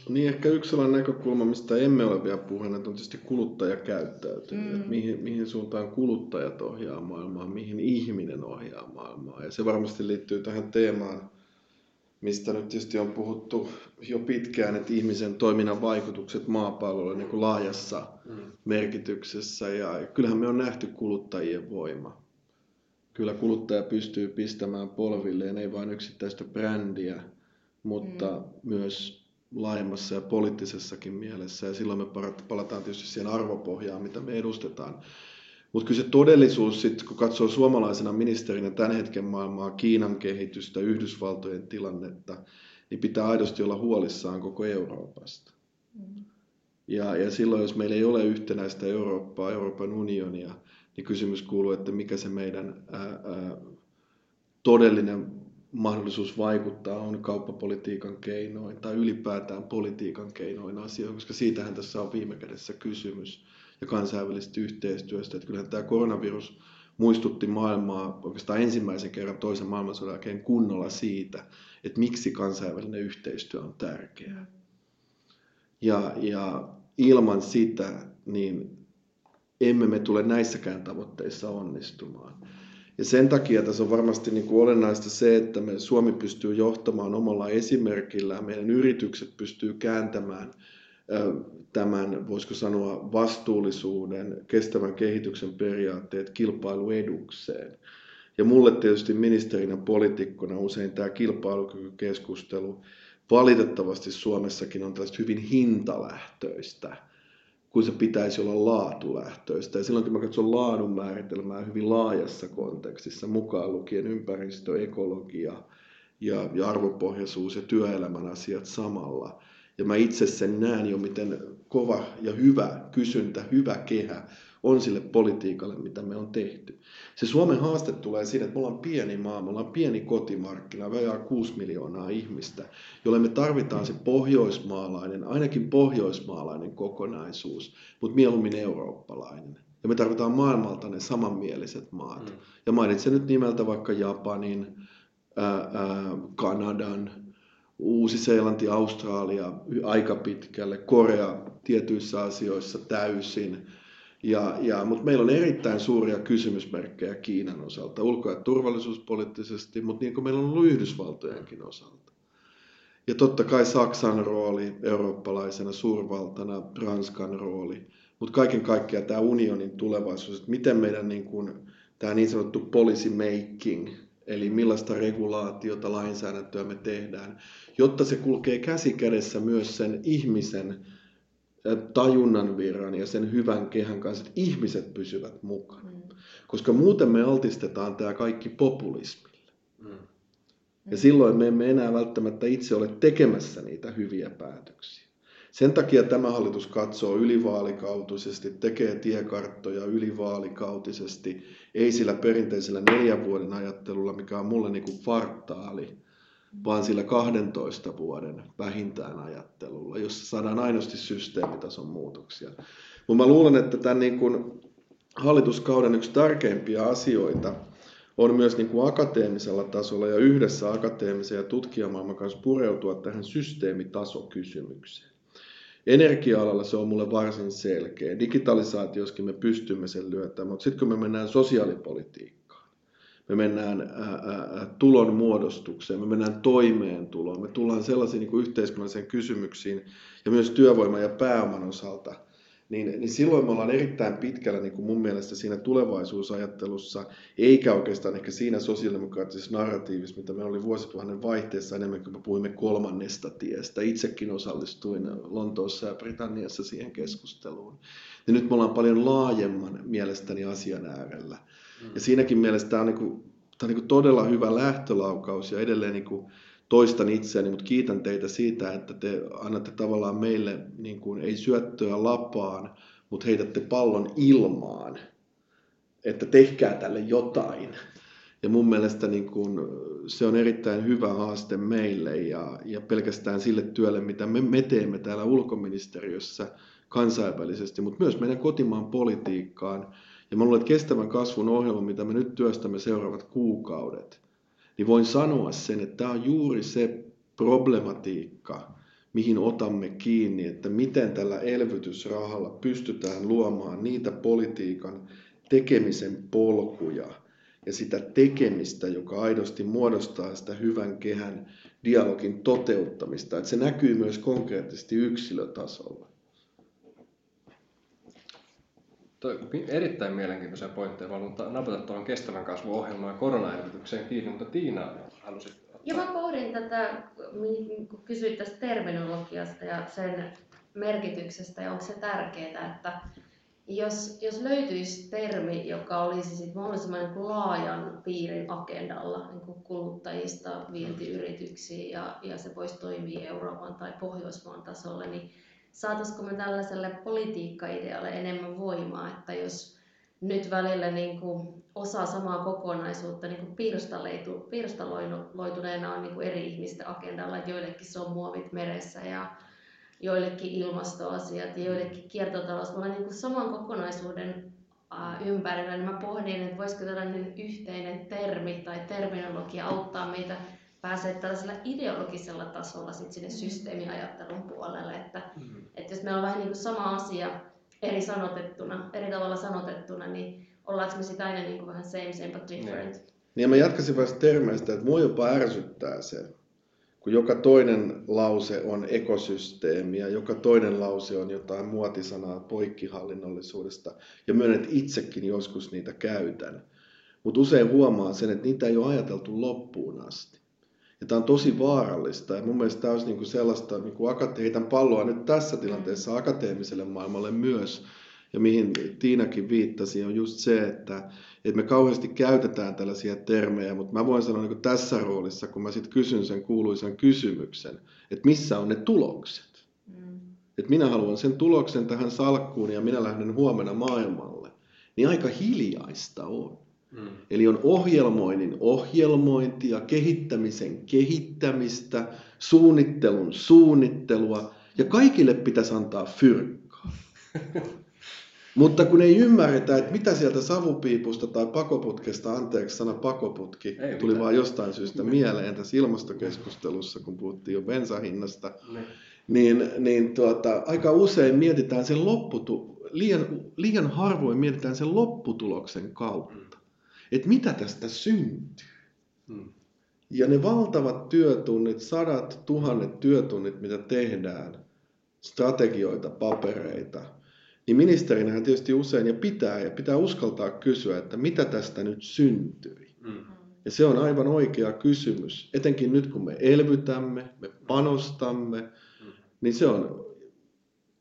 Niin ehkä yksi sellainen näkökulma, mistä emme ole vielä puhuneet, on tietysti kuluttajakäyttäytyminen. Mm. Mihin, mihin suuntaan kuluttajat ohjaa maailmaa, mihin ihminen ohjaa maailmaa. Ja se varmasti liittyy tähän teemaan, mistä nyt tietysti on puhuttu jo pitkään, että ihmisen toiminnan vaikutukset maapallolle niin kuin laajassa Mm. merkityksessä. Ja kyllähän me on nähty kuluttajien voima. Kyllä kuluttaja pystyy pistämään polvilleen ei vain yksittäistä brändiä, mutta mm. myös laajemmassa ja poliittisessakin mielessä. Ja silloin me palataan tietysti siihen arvopohjaan, mitä me edustetaan. Mutta kyllä se todellisuus, sit, kun katsoo suomalaisena ministerinä tämän hetken maailmaa, Kiinan kehitystä, Yhdysvaltojen tilannetta, niin pitää aidosti olla huolissaan koko Euroopasta. Mm. Ja, ja silloin, jos meillä ei ole yhtenäistä Eurooppaa, Euroopan unionia, niin kysymys kuuluu, että mikä se meidän ää, ää, todellinen mahdollisuus vaikuttaa on kauppapolitiikan keinoin tai ylipäätään politiikan keinoin asioihin, koska siitähän tässä on viime kädessä kysymys ja kansainvälisestä yhteistyöstä. Että kyllähän tämä koronavirus muistutti maailmaa oikeastaan ensimmäisen kerran toisen maailmansodan jälkeen kunnolla siitä, että miksi kansainvälinen yhteistyö on tärkeää. Ja, ja ilman sitä, niin emme me tule näissäkään tavoitteissa onnistumaan. Ja sen takia tässä on varmasti niin kuin olennaista se, että me Suomi pystyy johtamaan omalla esimerkillä, meidän yritykset pystyy kääntämään tämän, voisiko sanoa, vastuullisuuden, kestävän kehityksen periaatteet kilpailuedukseen. Ja mulle tietysti ministerinä, poliitikkona usein tämä kilpailukykykeskustelu. Valitettavasti Suomessakin on tällaista hyvin hintalähtöistä, kun se pitäisi olla laatulähtöistä. Ja silloin kun mä katson laadun määritelmää hyvin laajassa kontekstissa, mukaan lukien ympäristö, ekologia ja, ja arvopohjaisuus ja työelämän asiat samalla. Ja mä itse sen näen jo, miten kova ja hyvä kysyntä, hyvä kehä on sille politiikalle, mitä me on tehty. Se Suomen haaste tulee siitä, että me ollaan pieni maa, me ollaan pieni kotimarkkina, vajaa 6 miljoonaa ihmistä, jolle me tarvitaan se pohjoismaalainen, ainakin pohjoismaalainen kokonaisuus, mutta mieluummin eurooppalainen. Ja me tarvitaan maailmalta ne samanmieliset maat. Mm. Ja mainitsen nyt nimeltä vaikka Japanin, ää, ää, Kanadan, Uusi-Seelanti, Australia aika pitkälle, Korea tietyissä asioissa täysin. Ja, ja, mutta meillä on erittäin suuria kysymysmerkkejä Kiinan osalta, ulko- ja turvallisuuspoliittisesti, mutta niin kuin meillä on ollut Yhdysvaltojenkin osalta. Ja totta kai Saksan rooli eurooppalaisena suurvaltana, Ranskan rooli, mutta kaiken kaikkiaan tämä unionin tulevaisuus, että miten meidän niin kuin, tämä niin sanottu policy making, eli millaista regulaatiota, lainsäädäntöä me tehdään, jotta se kulkee käsi kädessä myös sen ihmisen tajunnan virran ja sen hyvän kehän kanssa, että ihmiset pysyvät mukana. Mm. Koska muuten me altistetaan tämä kaikki populismille. Mm. Ja silloin me emme enää välttämättä itse ole tekemässä niitä hyviä päätöksiä. Sen takia tämä hallitus katsoo ylivaalikautisesti, tekee tiekarttoja ylivaalikautisesti, ei sillä perinteisellä neljän vuoden ajattelulla, mikä on mulle niin kuin fartaali, vaan sillä 12 vuoden vähintään ajattelulla, jossa saadaan aidosti systeemitason muutoksia. Mutta mä luulen, että tämän niin kuin hallituskauden yksi tärkeimpiä asioita on myös niin kuin akateemisella tasolla ja yhdessä akateemisen ja tutkijamaailman kanssa pureutua tähän systeemitasokysymykseen. Energia-alalla se on mulle varsin selkeä. Digitalisaatioskin me pystymme sen lyötämään, mutta sitten kun me mennään sosiaalipolitiikkaan, me mennään ää, ää, tulon muodostukseen, me mennään toimeentuloon, me tullaan sellaisiin niin kuin yhteiskunnallisiin kysymyksiin ja myös työvoiman ja pääoman osalta – niin, niin silloin me ollaan erittäin pitkällä niin kuin mun mielestä siinä tulevaisuusajattelussa, eikä oikeastaan ehkä siinä sosiaalidemokraattisessa narratiivissa, mitä me oli vuosituhannen vaihteessa enemmän kuin me puhuimme kolmannesta tiestä. Itsekin osallistuin Lontoossa ja Britanniassa siihen keskusteluun. Ja nyt me ollaan paljon laajemman mielestäni asian äärellä. Ja siinäkin mielessä tämä on, niin kuin, tämä on niin kuin todella hyvä lähtölaukaus ja edelleen niin kuin toistan itseäni, mutta kiitän teitä siitä, että te annatte tavallaan meille niin kuin, ei syöttöä lapaan, mutta heitätte pallon ilmaan, että tehkää tälle jotain. Ja mun mielestä niin kuin, se on erittäin hyvä haaste meille ja, ja pelkästään sille työlle, mitä me, me teemme täällä ulkoministeriössä kansainvälisesti, mutta myös meidän kotimaan politiikkaan. Ja mä luulen, että kestävän kasvun ohjelma, mitä me nyt työstämme seuraavat kuukaudet, niin voin sanoa sen, että tämä on juuri se problematiikka, mihin otamme kiinni, että miten tällä elvytysrahalla pystytään luomaan niitä politiikan tekemisen polkuja ja sitä tekemistä, joka aidosti muodostaa sitä hyvän kehän dialogin toteuttamista, että se näkyy myös konkreettisesti yksilötasolla. Toi erittäin mielenkiintoisia pointteja. Mä haluan napata tuohon kestävän kasvun ohjelmaan ja koronaelvytykseen kiinni, mutta Tiina halusi Joo, mä pohdin tätä, kun kysyit tästä terminologiasta ja sen merkityksestä ja onko se tärkeää, että jos, jos löytyisi termi, joka olisi sit mahdollisimman niin laajan piirin agendalla niin kuin kuluttajista vientiyrityksiin ja, ja se voisi toimia Euroopan tai Pohjoismaan tasolla, niin saataisiko me tällaiselle politiikkaidealle enemmän voimaa, että jos nyt välillä niin kuin osa samaa kokonaisuutta niin kuin pirstaloituneena on niin kuin eri ihmisten agendalla, että joillekin se on muovit meressä ja joillekin ilmastoasiat ja joillekin kiertotalous. Me ollaan niin kuin saman kokonaisuuden ympärillä, niin mä pohdin, että voisiko tällainen yhteinen termi tai terminologia auttaa meitä pääsee tällaisella ideologisella tasolla sit sinne mm. systeemiajattelun puolelle, että, mm. Että jos meillä on vähän niin kuin sama asia eri sanotettuna, eri tavalla sanotettuna, niin ollaanko me sitä aina niin kuin vähän same, same but different. Niin, niin mä jatkaisin vasta termeistä, että mua jopa ärsyttää se, kun joka toinen lause on ekosysteemi ja joka toinen lause on jotain muotisanaa poikkihallinnollisuudesta. Ja myönnän, että itsekin joskus niitä käytän. Mutta usein huomaan sen, että niitä ei ole ajateltu loppuun asti. Ja tämä on tosi vaarallista ja mun mielestä tämä olisi niinku sellaista, niin kuin akate- heitän palloa nyt tässä tilanteessa akateemiselle maailmalle myös, ja mihin Tiinakin viittasi, on just se, että, että me kauheasti käytetään tällaisia termejä, mutta mä voin sanoa niin tässä roolissa, kun mä sitten kysyn sen kuuluisan kysymyksen, että missä on ne tulokset. Mm. Että minä haluan sen tuloksen tähän salkkuun ja minä lähden huomenna maailmalle. Niin aika hiljaista on. Mm. Eli on ohjelmoinnin ohjelmointia, kehittämisen kehittämistä, suunnittelun suunnittelua ja kaikille pitäisi antaa fyrkkaa. Mutta kun ei ymmärretä, että mitä sieltä savupiipusta tai pakoputkesta, anteeksi sana pakoputki, ei tuli vaan jostain syystä mieleen tässä ilmastokeskustelussa, kun puhuttiin jo bensahinnasta, ne. niin, niin tuota, aika usein mietitään sen lopputu, liian, liian harvoin mietitään sen lopputuloksen kautta että mitä tästä syntyy. Hmm. Ja ne valtavat työtunnit, sadat tuhannet työtunnit, mitä tehdään, strategioita, papereita, niin ministerinähän tietysti usein ja pitää ja pitää uskaltaa kysyä, että mitä tästä nyt syntyi. Hmm. Ja se on aivan oikea kysymys. Etenkin nyt kun me elvytämme, me panostamme, hmm. niin se on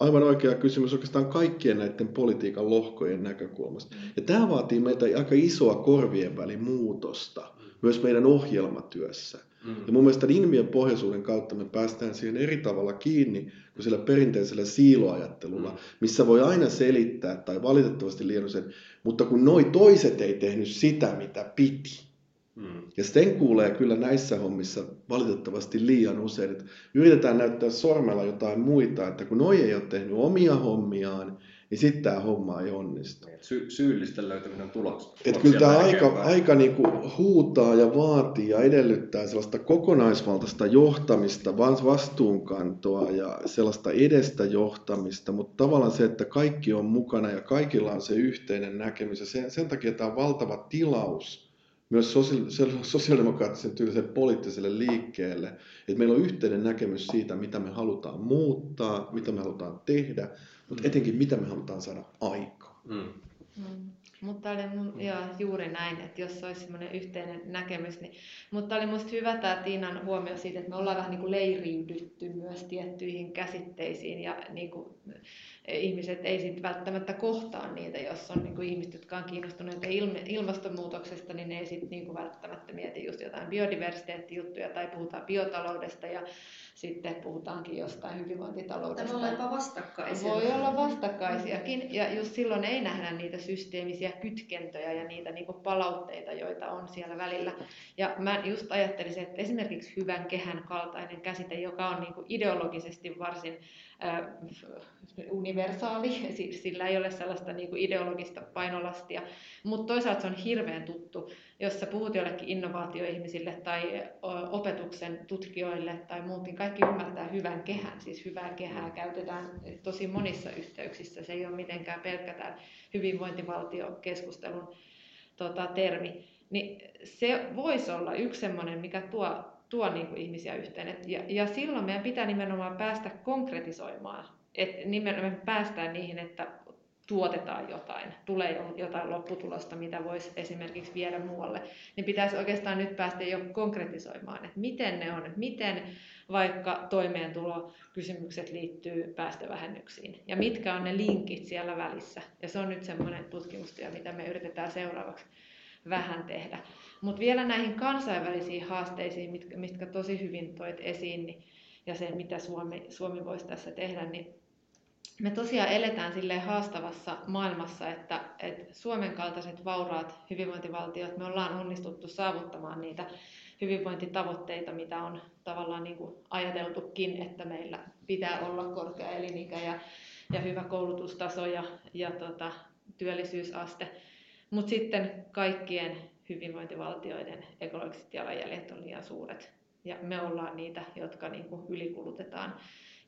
aivan oikea kysymys oikeastaan kaikkien näiden politiikan lohkojen näkökulmasta. Mm. Ja tämä vaatii meitä aika isoa korvien välimuutosta myös meidän ohjelmatyössä. Mm. Ja mun mielestä ilmiön pohjaisuuden kautta me päästään siihen eri tavalla kiinni kuin sillä perinteisellä siiloajattelulla, mm. missä voi aina selittää tai valitettavasti liian usein, mutta kun noi toiset ei tehnyt sitä, mitä piti, Mm. Ja sen kuulee kyllä näissä hommissa valitettavasti liian usein, että yritetään näyttää sormella jotain muita, että kun noi ei ole tehnyt omia hommiaan, niin sitten tämä homma ei onnistu. Niin, sy- syyllisten löytäminen on tuloks. Et kyllä tämä aika, aika niinku huutaa ja vaatii ja edellyttää sellaista kokonaisvaltaista johtamista, vastuunkantoa ja sellaista edestä johtamista, mutta tavallaan se, että kaikki on mukana ja kaikilla on se yhteinen näkemys ja sen, sen takia tämä on valtava tilaus myös sosiaalidemokraattisen tyyliselle poliittiselle liikkeelle, että meillä on yhteinen näkemys siitä, mitä me halutaan muuttaa, mitä me halutaan tehdä, mutta etenkin mitä me halutaan saada aikaan. Mm. Mm. Mutta oli mun, joo, juuri näin, että jos olisi semmoinen yhteinen näkemys. Niin, mutta oli musta hyvä tämä Tiinan huomio siitä, että me ollaan vähän niin kuin leiriydytty myös tiettyihin käsitteisiin ja niin kuin, ihmiset ei sitten välttämättä kohtaa niitä, jos on niin kuin ihmiset, jotka on kiinnostuneita ilmastonmuutoksesta, niin ne ei sitten niin kuin välttämättä mieti just jotain biodiversiteettijuttuja tai puhutaan biotaloudesta ja sitten puhutaankin jostain hyvinvointitaloudesta. Tämä voi olla vastakkaisia. Voi olla vastakkaisiakin ja just silloin ei nähdä niitä systeemisiä kytkentöjä ja niitä niin palautteita, joita on siellä välillä. Ja mä just ajattelisin, että esimerkiksi hyvän kehän kaltainen käsite, joka on niin ideologisesti varsin universaali, sillä ei ole sellaista niin kuin ideologista painolastia, mutta toisaalta se on hirveän tuttu, jos sä puhut jollekin innovaatioihmisille tai opetuksen tutkijoille tai muut, niin kaikki ymmärtää hyvän kehän, siis hyvää kehää käytetään tosi monissa yhteyksissä, se ei ole mitenkään pelkkä hyvinvointivaltiokeskustelun tota, termi, niin se voisi olla yksi sellainen, mikä tuo, tuo niin kuin ihmisiä yhteen. Et, ja, ja silloin meidän pitää nimenomaan päästä konkretisoimaan että nimenomaan päästään niihin, että tuotetaan jotain, tulee jotain lopputulosta, mitä voisi esimerkiksi viedä muualle, niin pitäisi oikeastaan nyt päästä jo konkretisoimaan, että miten ne on, että miten vaikka toimeentulokysymykset liittyy päästövähennyksiin ja mitkä on ne linkit siellä välissä. Ja se on nyt semmoinen tutkimustyö, mitä me yritetään seuraavaksi vähän tehdä. Mutta vielä näihin kansainvälisiin haasteisiin, mitkä, mitkä tosi hyvin toit esiin, niin, ja se, mitä Suomi, Suomi voisi tässä tehdä, niin me tosiaan eletään sille haastavassa maailmassa, että, että Suomen kaltaiset vauraat hyvinvointivaltiot, me ollaan onnistuttu saavuttamaan niitä hyvinvointitavoitteita, mitä on tavallaan niin kuin ajateltukin, että meillä pitää olla korkea elinikä ja, ja hyvä koulutustaso ja, ja tota, työllisyysaste. Mutta sitten kaikkien hyvinvointivaltioiden ekologiset jalanjäljet on liian suuret. Ja me ollaan niitä, jotka niin kuin ylikulutetaan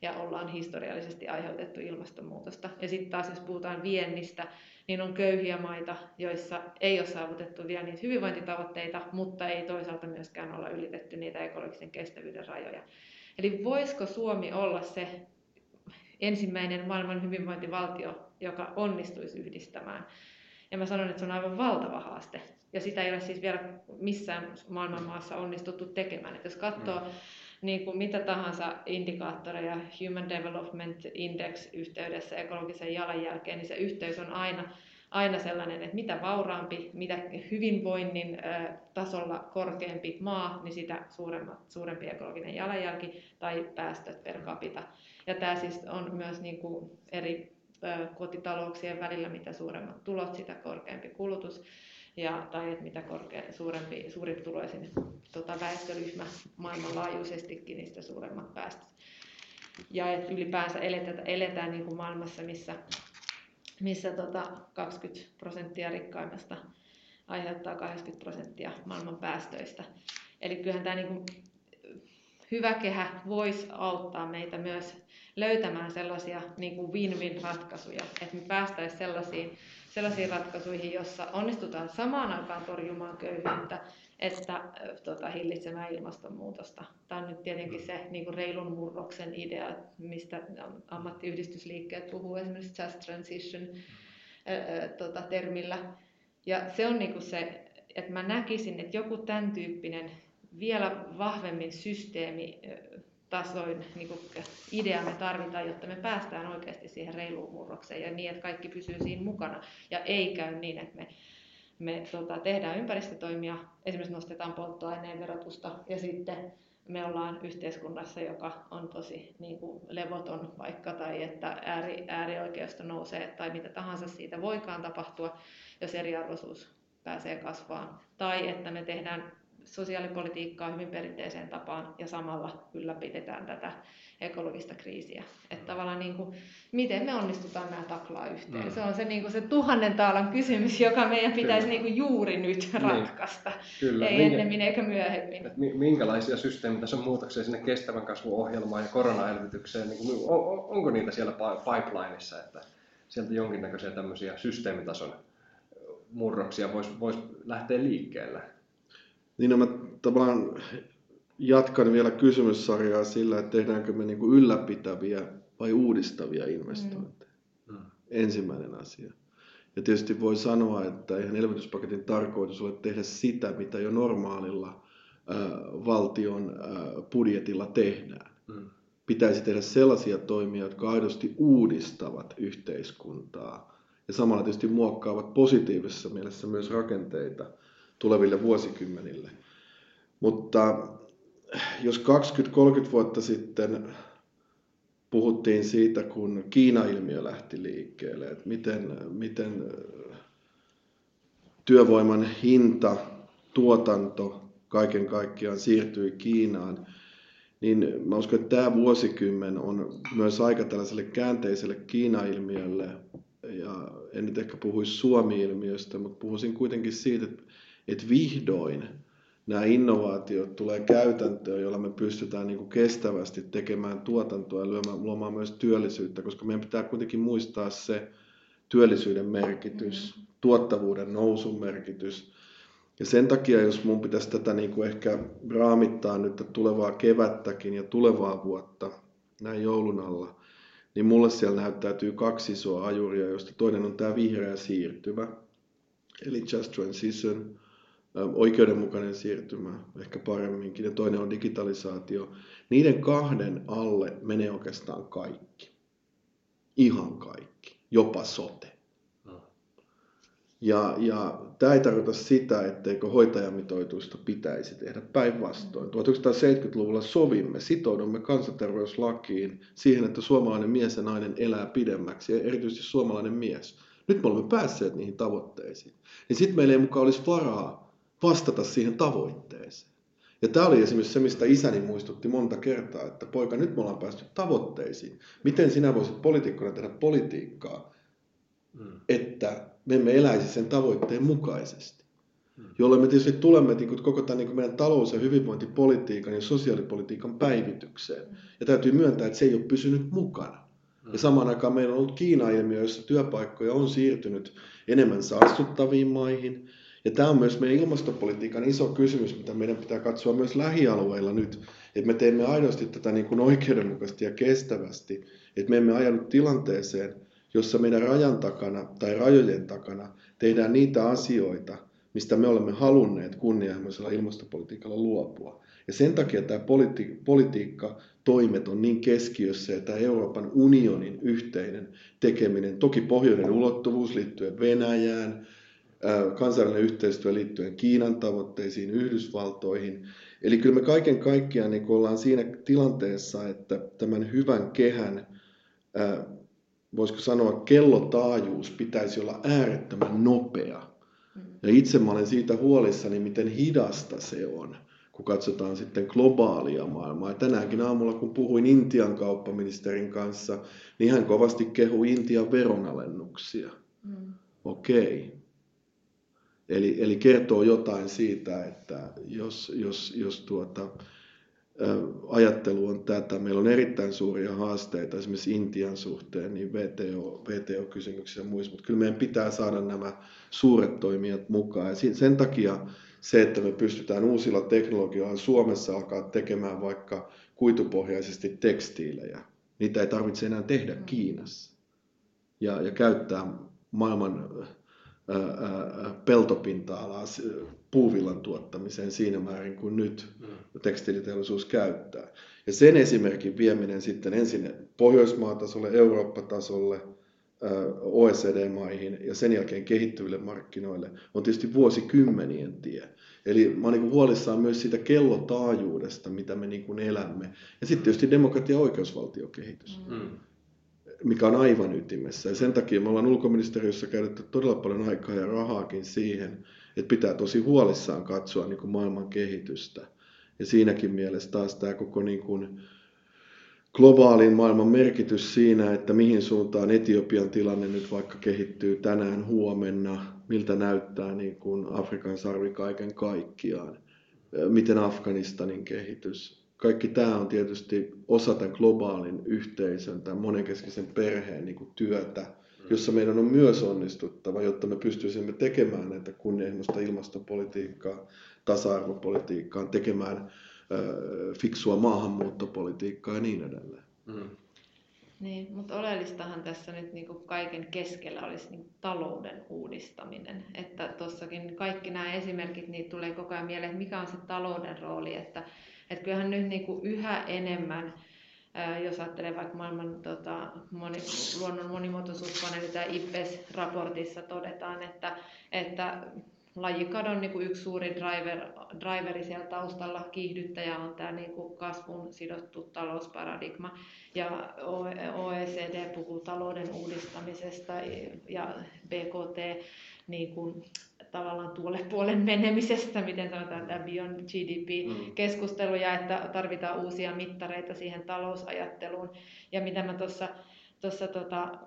ja ollaan historiallisesti aiheutettu ilmastonmuutosta. Ja sitten taas jos puhutaan viennistä, niin on köyhiä maita, joissa ei ole saavutettu vielä niitä hyvinvointitavoitteita, mutta ei toisaalta myöskään olla ylitetty niitä ekologisen kestävyyden rajoja. Eli voisiko Suomi olla se ensimmäinen maailman hyvinvointivaltio, joka onnistuisi yhdistämään? Ja mä sanon, että se on aivan valtava haaste. Ja sitä ei ole siis vielä missään maailman maassa onnistuttu tekemään. Et jos katsoo mm niin kuin mitä tahansa indikaattoreja Human Development Index yhteydessä ekologisen jalanjälkeen, niin se yhteys on aina, aina sellainen, että mitä vauraampi, mitä hyvinvoinnin tasolla korkeampi maa, niin sitä suuremmat, suurempi ekologinen jalanjälki tai päästöt per capita. Ja tämä siis on myös niin kuin eri kotitalouksien välillä, mitä suuremmat tulot, sitä korkeampi kulutus ja, tai että mitä korkea, suurempi, suurituloisin tota, väestöryhmä maailmanlaajuisestikin, niistä suuremmat päästöt. Ja että ylipäänsä eletään, eletään niin kuin maailmassa, missä, missä tota 20 prosenttia rikkaimmasta aiheuttaa 80 prosenttia maailman päästöistä. Eli kyllähän tämä niin kuin hyvä kehä voisi auttaa meitä myös löytämään sellaisia niin kuin win-win ratkaisuja, että me päästäisiin sellaisiin sellaisiin ratkaisuihin, jossa onnistutaan samaan aikaan torjumaan köyhyyttä, että tota, hillitsemään ilmastonmuutosta. Tämä on nyt tietenkin se niin kuin reilun murroksen idea, mistä ammattiyhdistysliikkeet puhuu esimerkiksi just transition ää, tota, termillä. Ja se on niin kuin se, että mä näkisin, että joku tämän tyyppinen vielä vahvemmin systeemi tasoin niin idea me tarvitaan, jotta me päästään oikeasti siihen reiluun murrokseen ja niin, että kaikki pysyy siinä mukana. Ja ei käy niin, että me, me tota, tehdään ympäristötoimia, esimerkiksi nostetaan polttoaineen verotusta ja sitten me ollaan yhteiskunnassa, joka on tosi niin kuin levoton vaikka tai että ääri, äärioikeusto nousee tai mitä tahansa siitä voikaan tapahtua, jos eriarvoisuus pääsee kasvaan. Tai että me tehdään sosiaalipolitiikkaa hyvin perinteiseen tapaan ja samalla ylläpidetään tätä ekologista kriisiä. Että tavallaan niin kuin, miten me onnistutaan nämä taklaa yhteen. Mm. Se on se, niin kuin se tuhannen taalan kysymys, joka meidän pitäisi niin kuin juuri nyt niin. ratkaista. Kyllä. Ei Minkä, ennemmin eikä myöhemmin. Minkälaisia systeemitason muutoksia sinne kestävän kasvun ohjelmaan ja koronaelvytykseen, niin kuin, on, onko niitä siellä pipelineissa, että sieltä jonkinnäköisiä tämmöisiä systeemitason murroksia voisi vois lähteä liikkeelle? Niin no mä tavallaan jatkan vielä kysymyssarjaa sillä, että tehdäänkö me niin kuin ylläpitäviä vai uudistavia investointeja. Mm. Ensimmäinen asia. Ja tietysti voi sanoa, että eihän elvytyspaketin tarkoitus ole tehdä sitä, mitä jo normaalilla äh, valtion äh, budjetilla tehdään. Mm. Pitäisi tehdä sellaisia toimia, jotka aidosti uudistavat yhteiskuntaa ja samalla tietysti muokkaavat positiivisessa mielessä myös rakenteita tuleville vuosikymmenille. Mutta jos 20-30 vuotta sitten puhuttiin siitä, kun Kiina-ilmiö lähti liikkeelle, että miten, miten työvoiman hinta, tuotanto kaiken kaikkiaan siirtyi Kiinaan, niin mä uskon, että tämä vuosikymmen on myös aika tällaiselle käänteiselle Kiina-ilmiölle, ja en nyt ehkä puhuisi Suomi-ilmiöstä, mutta puhuisin kuitenkin siitä, että, että vihdoin nämä innovaatiot tulee käytäntöön, jolla me pystytään niin kuin kestävästi tekemään tuotantoa ja lyömään, luomaan myös työllisyyttä, koska meidän pitää kuitenkin muistaa se työllisyyden merkitys, mm-hmm. tuottavuuden nousun merkitys. Ja sen takia, jos mun pitäisi tätä niin kuin ehkä raamittaa nyt tulevaa kevättäkin ja tulevaa vuotta näin joulun alla, niin mulle siellä näyttäytyy kaksi isoa ajuria, joista toinen on tämä vihreä siirtymä, eli Just Transition, oikeudenmukainen siirtymä, ehkä paremminkin, ja toinen on digitalisaatio. Niiden kahden alle menee oikeastaan kaikki. Ihan kaikki. Jopa sote. Ja, ja tämä ei tarkoita sitä, etteikö hoitajamitoitusta pitäisi tehdä päinvastoin. 1970-luvulla sovimme, sitoudumme kansanterveyslakiin siihen, että suomalainen mies ja nainen elää pidemmäksi, ja erityisesti suomalainen mies. Nyt me olemme päässeet niihin tavoitteisiin. Niin sitten meillä ei mukaan olisi varaa vastata siihen tavoitteeseen. Ja tämä oli esimerkiksi se, mistä isäni muistutti monta kertaa, että poika, nyt me ollaan päästy tavoitteisiin. Miten sinä voisit poliitikkona tehdä politiikkaa, mm. että me emme eläisi sen tavoitteen mukaisesti? Mm. Jolloin me tietysti tulemme niin koko tämän niin meidän talous- ja hyvinvointipolitiikan ja sosiaalipolitiikan päivitykseen. Mm. Ja täytyy myöntää, että se ei ole pysynyt mukana. Ja samaan aikaan meillä on ollut Kiina-ilmiö, jossa työpaikkoja on siirtynyt enemmän saastuttaviin maihin, ja tämä on myös meidän ilmastopolitiikan iso kysymys, mitä meidän pitää katsoa myös lähialueilla nyt, että me teemme aidosti tätä niin kuin oikeudenmukaisesti ja kestävästi, että me emme ajanut tilanteeseen, jossa meidän rajan takana tai rajojen takana tehdään niitä asioita, mistä me olemme halunneet kunnianhimoisella ilmastopolitiikalla luopua. Ja sen takia tämä politi- politiikka, toimet on niin keskiössä ja tämä Euroopan unionin yhteinen tekeminen, toki pohjoinen ulottuvuus liittyen Venäjään, kansainvälinen yhteistyö liittyen Kiinan tavoitteisiin, Yhdysvaltoihin. Eli kyllä me kaiken kaikkiaan niin ollaan siinä tilanteessa, että tämän hyvän kehän, voisiko sanoa kellotaajuus pitäisi olla äärettömän nopea. Ja itse mä olen siitä huolissani, miten hidasta se on, kun katsotaan sitten globaalia maailmaa. Ja tänäänkin aamulla, kun puhuin Intian kauppaministerin kanssa, niin hän kovasti kehui Intian veronalennuksia. Mm. Okei. Okay Eli, eli kertoo jotain siitä, että jos, jos, jos tuota, ajattelu on tätä. Meillä on erittäin suuria haasteita esimerkiksi Intian suhteen, niin VTO, VTO-kysymyksissä ja muissa, mutta kyllä meidän pitää saada nämä suuret toimijat mukaan. Ja sen takia se, että me pystytään uusilla teknologioilla Suomessa alkaa tekemään vaikka kuitupohjaisesti tekstiilejä, niitä ei tarvitse enää tehdä Kiinassa. Ja, ja käyttää maailman peltopinta-alaa puuvillan tuottamiseen siinä määrin kuin nyt mm. tekstiiliteollisuus käyttää. Ja sen esimerkin vieminen sitten ensin Pohjoismaatasolle, Eurooppa-tasolle, OECD-maihin ja sen jälkeen kehittyville markkinoille on tietysti vuosikymmenien tie. Eli mä olen niin huolissaan myös siitä kellotaajuudesta, mitä me niin elämme. Ja sitten tietysti demokratia- ja oikeusvaltiokehitys. Mm mikä on aivan ytimessä. Ja sen takia me ollaan ulkoministeriössä käytetty todella paljon aikaa ja rahaakin siihen, että pitää tosi huolissaan katsoa niin kuin maailman kehitystä. Ja siinäkin mielessä taas tämä koko niin kuin globaalin maailman merkitys siinä, että mihin suuntaan Etiopian tilanne nyt vaikka kehittyy tänään, huomenna, miltä näyttää niin kuin Afrikan sarvi kaiken kaikkiaan, miten Afganistanin kehitys. Kaikki tämä on tietysti osa tämän globaalin yhteisön, tämän monenkeskisen perheen niin kuin työtä, jossa meidän on myös onnistuttava, jotta me pystyisimme tekemään näitä kunnianhimoista ilmastopolitiikkaa, tasa-arvopolitiikkaa, tekemään fiksua maahanmuuttopolitiikkaa ja niin edelleen. Mm. Niin, mutta oleellistahan tässä nyt niin kuin kaiken keskellä olisi niin talouden uudistaminen. Että tuossakin kaikki nämä esimerkit, niin tulee koko ajan mieleen, että mikä on se talouden rooli. Että, että kyllähän nyt niin kuin yhä enemmän, jos ajattelee vaikka maailman tota, moni, luonnon monimuotoisuuspaneeli tai IPES-raportissa todetaan, että, että lajikadon niin kuin yksi suuri driver, driveri siellä taustalla, kiihdyttäjä on tämä niin kuin kasvun sidottu talousparadigma. Ja OECD puhuu talouden uudistamisesta ja BKT niin kuin, tavallaan tuolle puolen menemisestä, miten sanotaan tämä Beyond GDP-keskustelu, ja että tarvitaan uusia mittareita siihen talousajatteluun. Ja mitä mä tuossa tota,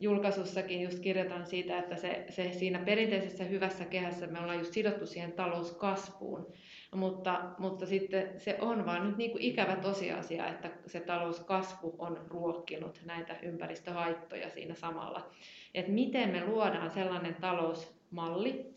julkaisussakin just kirjoitan siitä, että se, se siinä perinteisessä hyvässä kehässä me ollaan just sidottu siihen talouskasvuun, mutta, mutta sitten se on vaan nyt niin kuin ikävä tosiasia, että se talouskasvu on ruokkinut näitä ympäristöhaittoja siinä samalla. Et miten me luodaan sellainen talousmalli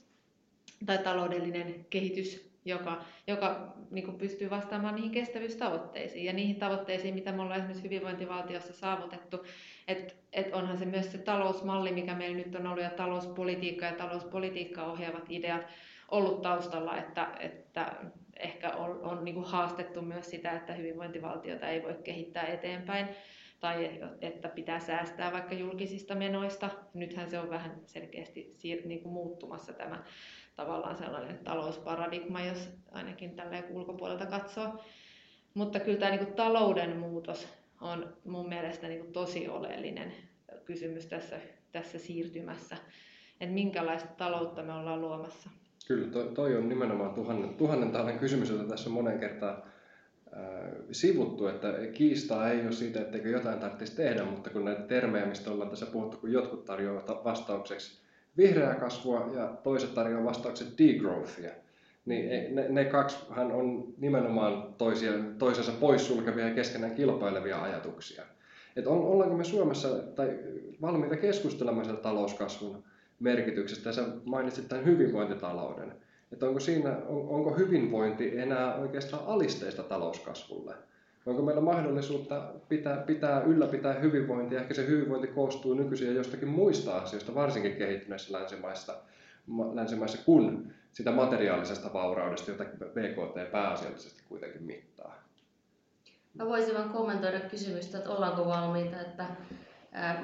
tai taloudellinen kehitys, joka, joka niin kuin pystyy vastaamaan niihin kestävyystavoitteisiin ja niihin tavoitteisiin, mitä me ollaan esimerkiksi hyvinvointivaltiossa saavutettu. Et, et onhan se myös se talousmalli, mikä meillä nyt on ollut, ja talouspolitiikka ja talouspolitiikkaa ohjaavat ideat ollut taustalla, että, että ehkä on, on niin kuin haastettu myös sitä, että hyvinvointivaltiota ei voi kehittää eteenpäin tai että pitää säästää vaikka julkisista menoista. Nythän se on vähän selkeästi siir- niin kuin muuttumassa tämä tavallaan sellainen talousparadigma, jos ainakin tällä ulkopuolelta katsoo. Mutta kyllä tämä niin kuin talouden muutos on mun mielestä niin kuin tosi oleellinen kysymys tässä, tässä siirtymässä, että minkälaista taloutta me ollaan luomassa. Kyllä, toi, toi on nimenomaan tuhannen, tuhannen taalan kysymys, jota tässä on monen kertaan sivuttu, että kiistaa ei ole siitä, etteikö jotain tarvitsisi tehdä, mutta kun näitä termejä, mistä ollaan tässä puhuttu, kun jotkut tarjoavat vastaukseksi vihreää kasvua ja toiset tarjoavat vastaukset degrowthia, niin ne, ne kaksihan on nimenomaan toisia, toisensa poissulkevia ja keskenään kilpailevia ajatuksia. Et on, ollaanko me Suomessa tai valmiita keskustelemaan talouskasvun merkityksestä, ja sä mainitsit tämän hyvinvointitalouden. Että onko, siinä, on, onko hyvinvointi enää oikeastaan alisteista talouskasvulle? Onko meillä mahdollisuutta pitää, pitää ylläpitää hyvinvointia? Ehkä se hyvinvointi koostuu nykyisin jostakin muista asioista, varsinkin kehittyneissä länsimaissa, länsimaissa kuin sitä materiaalisesta vauraudesta, jota BKT pääasiallisesti kuitenkin mittaa. Mä voisin vain kommentoida kysymystä, että ollaanko valmiita, että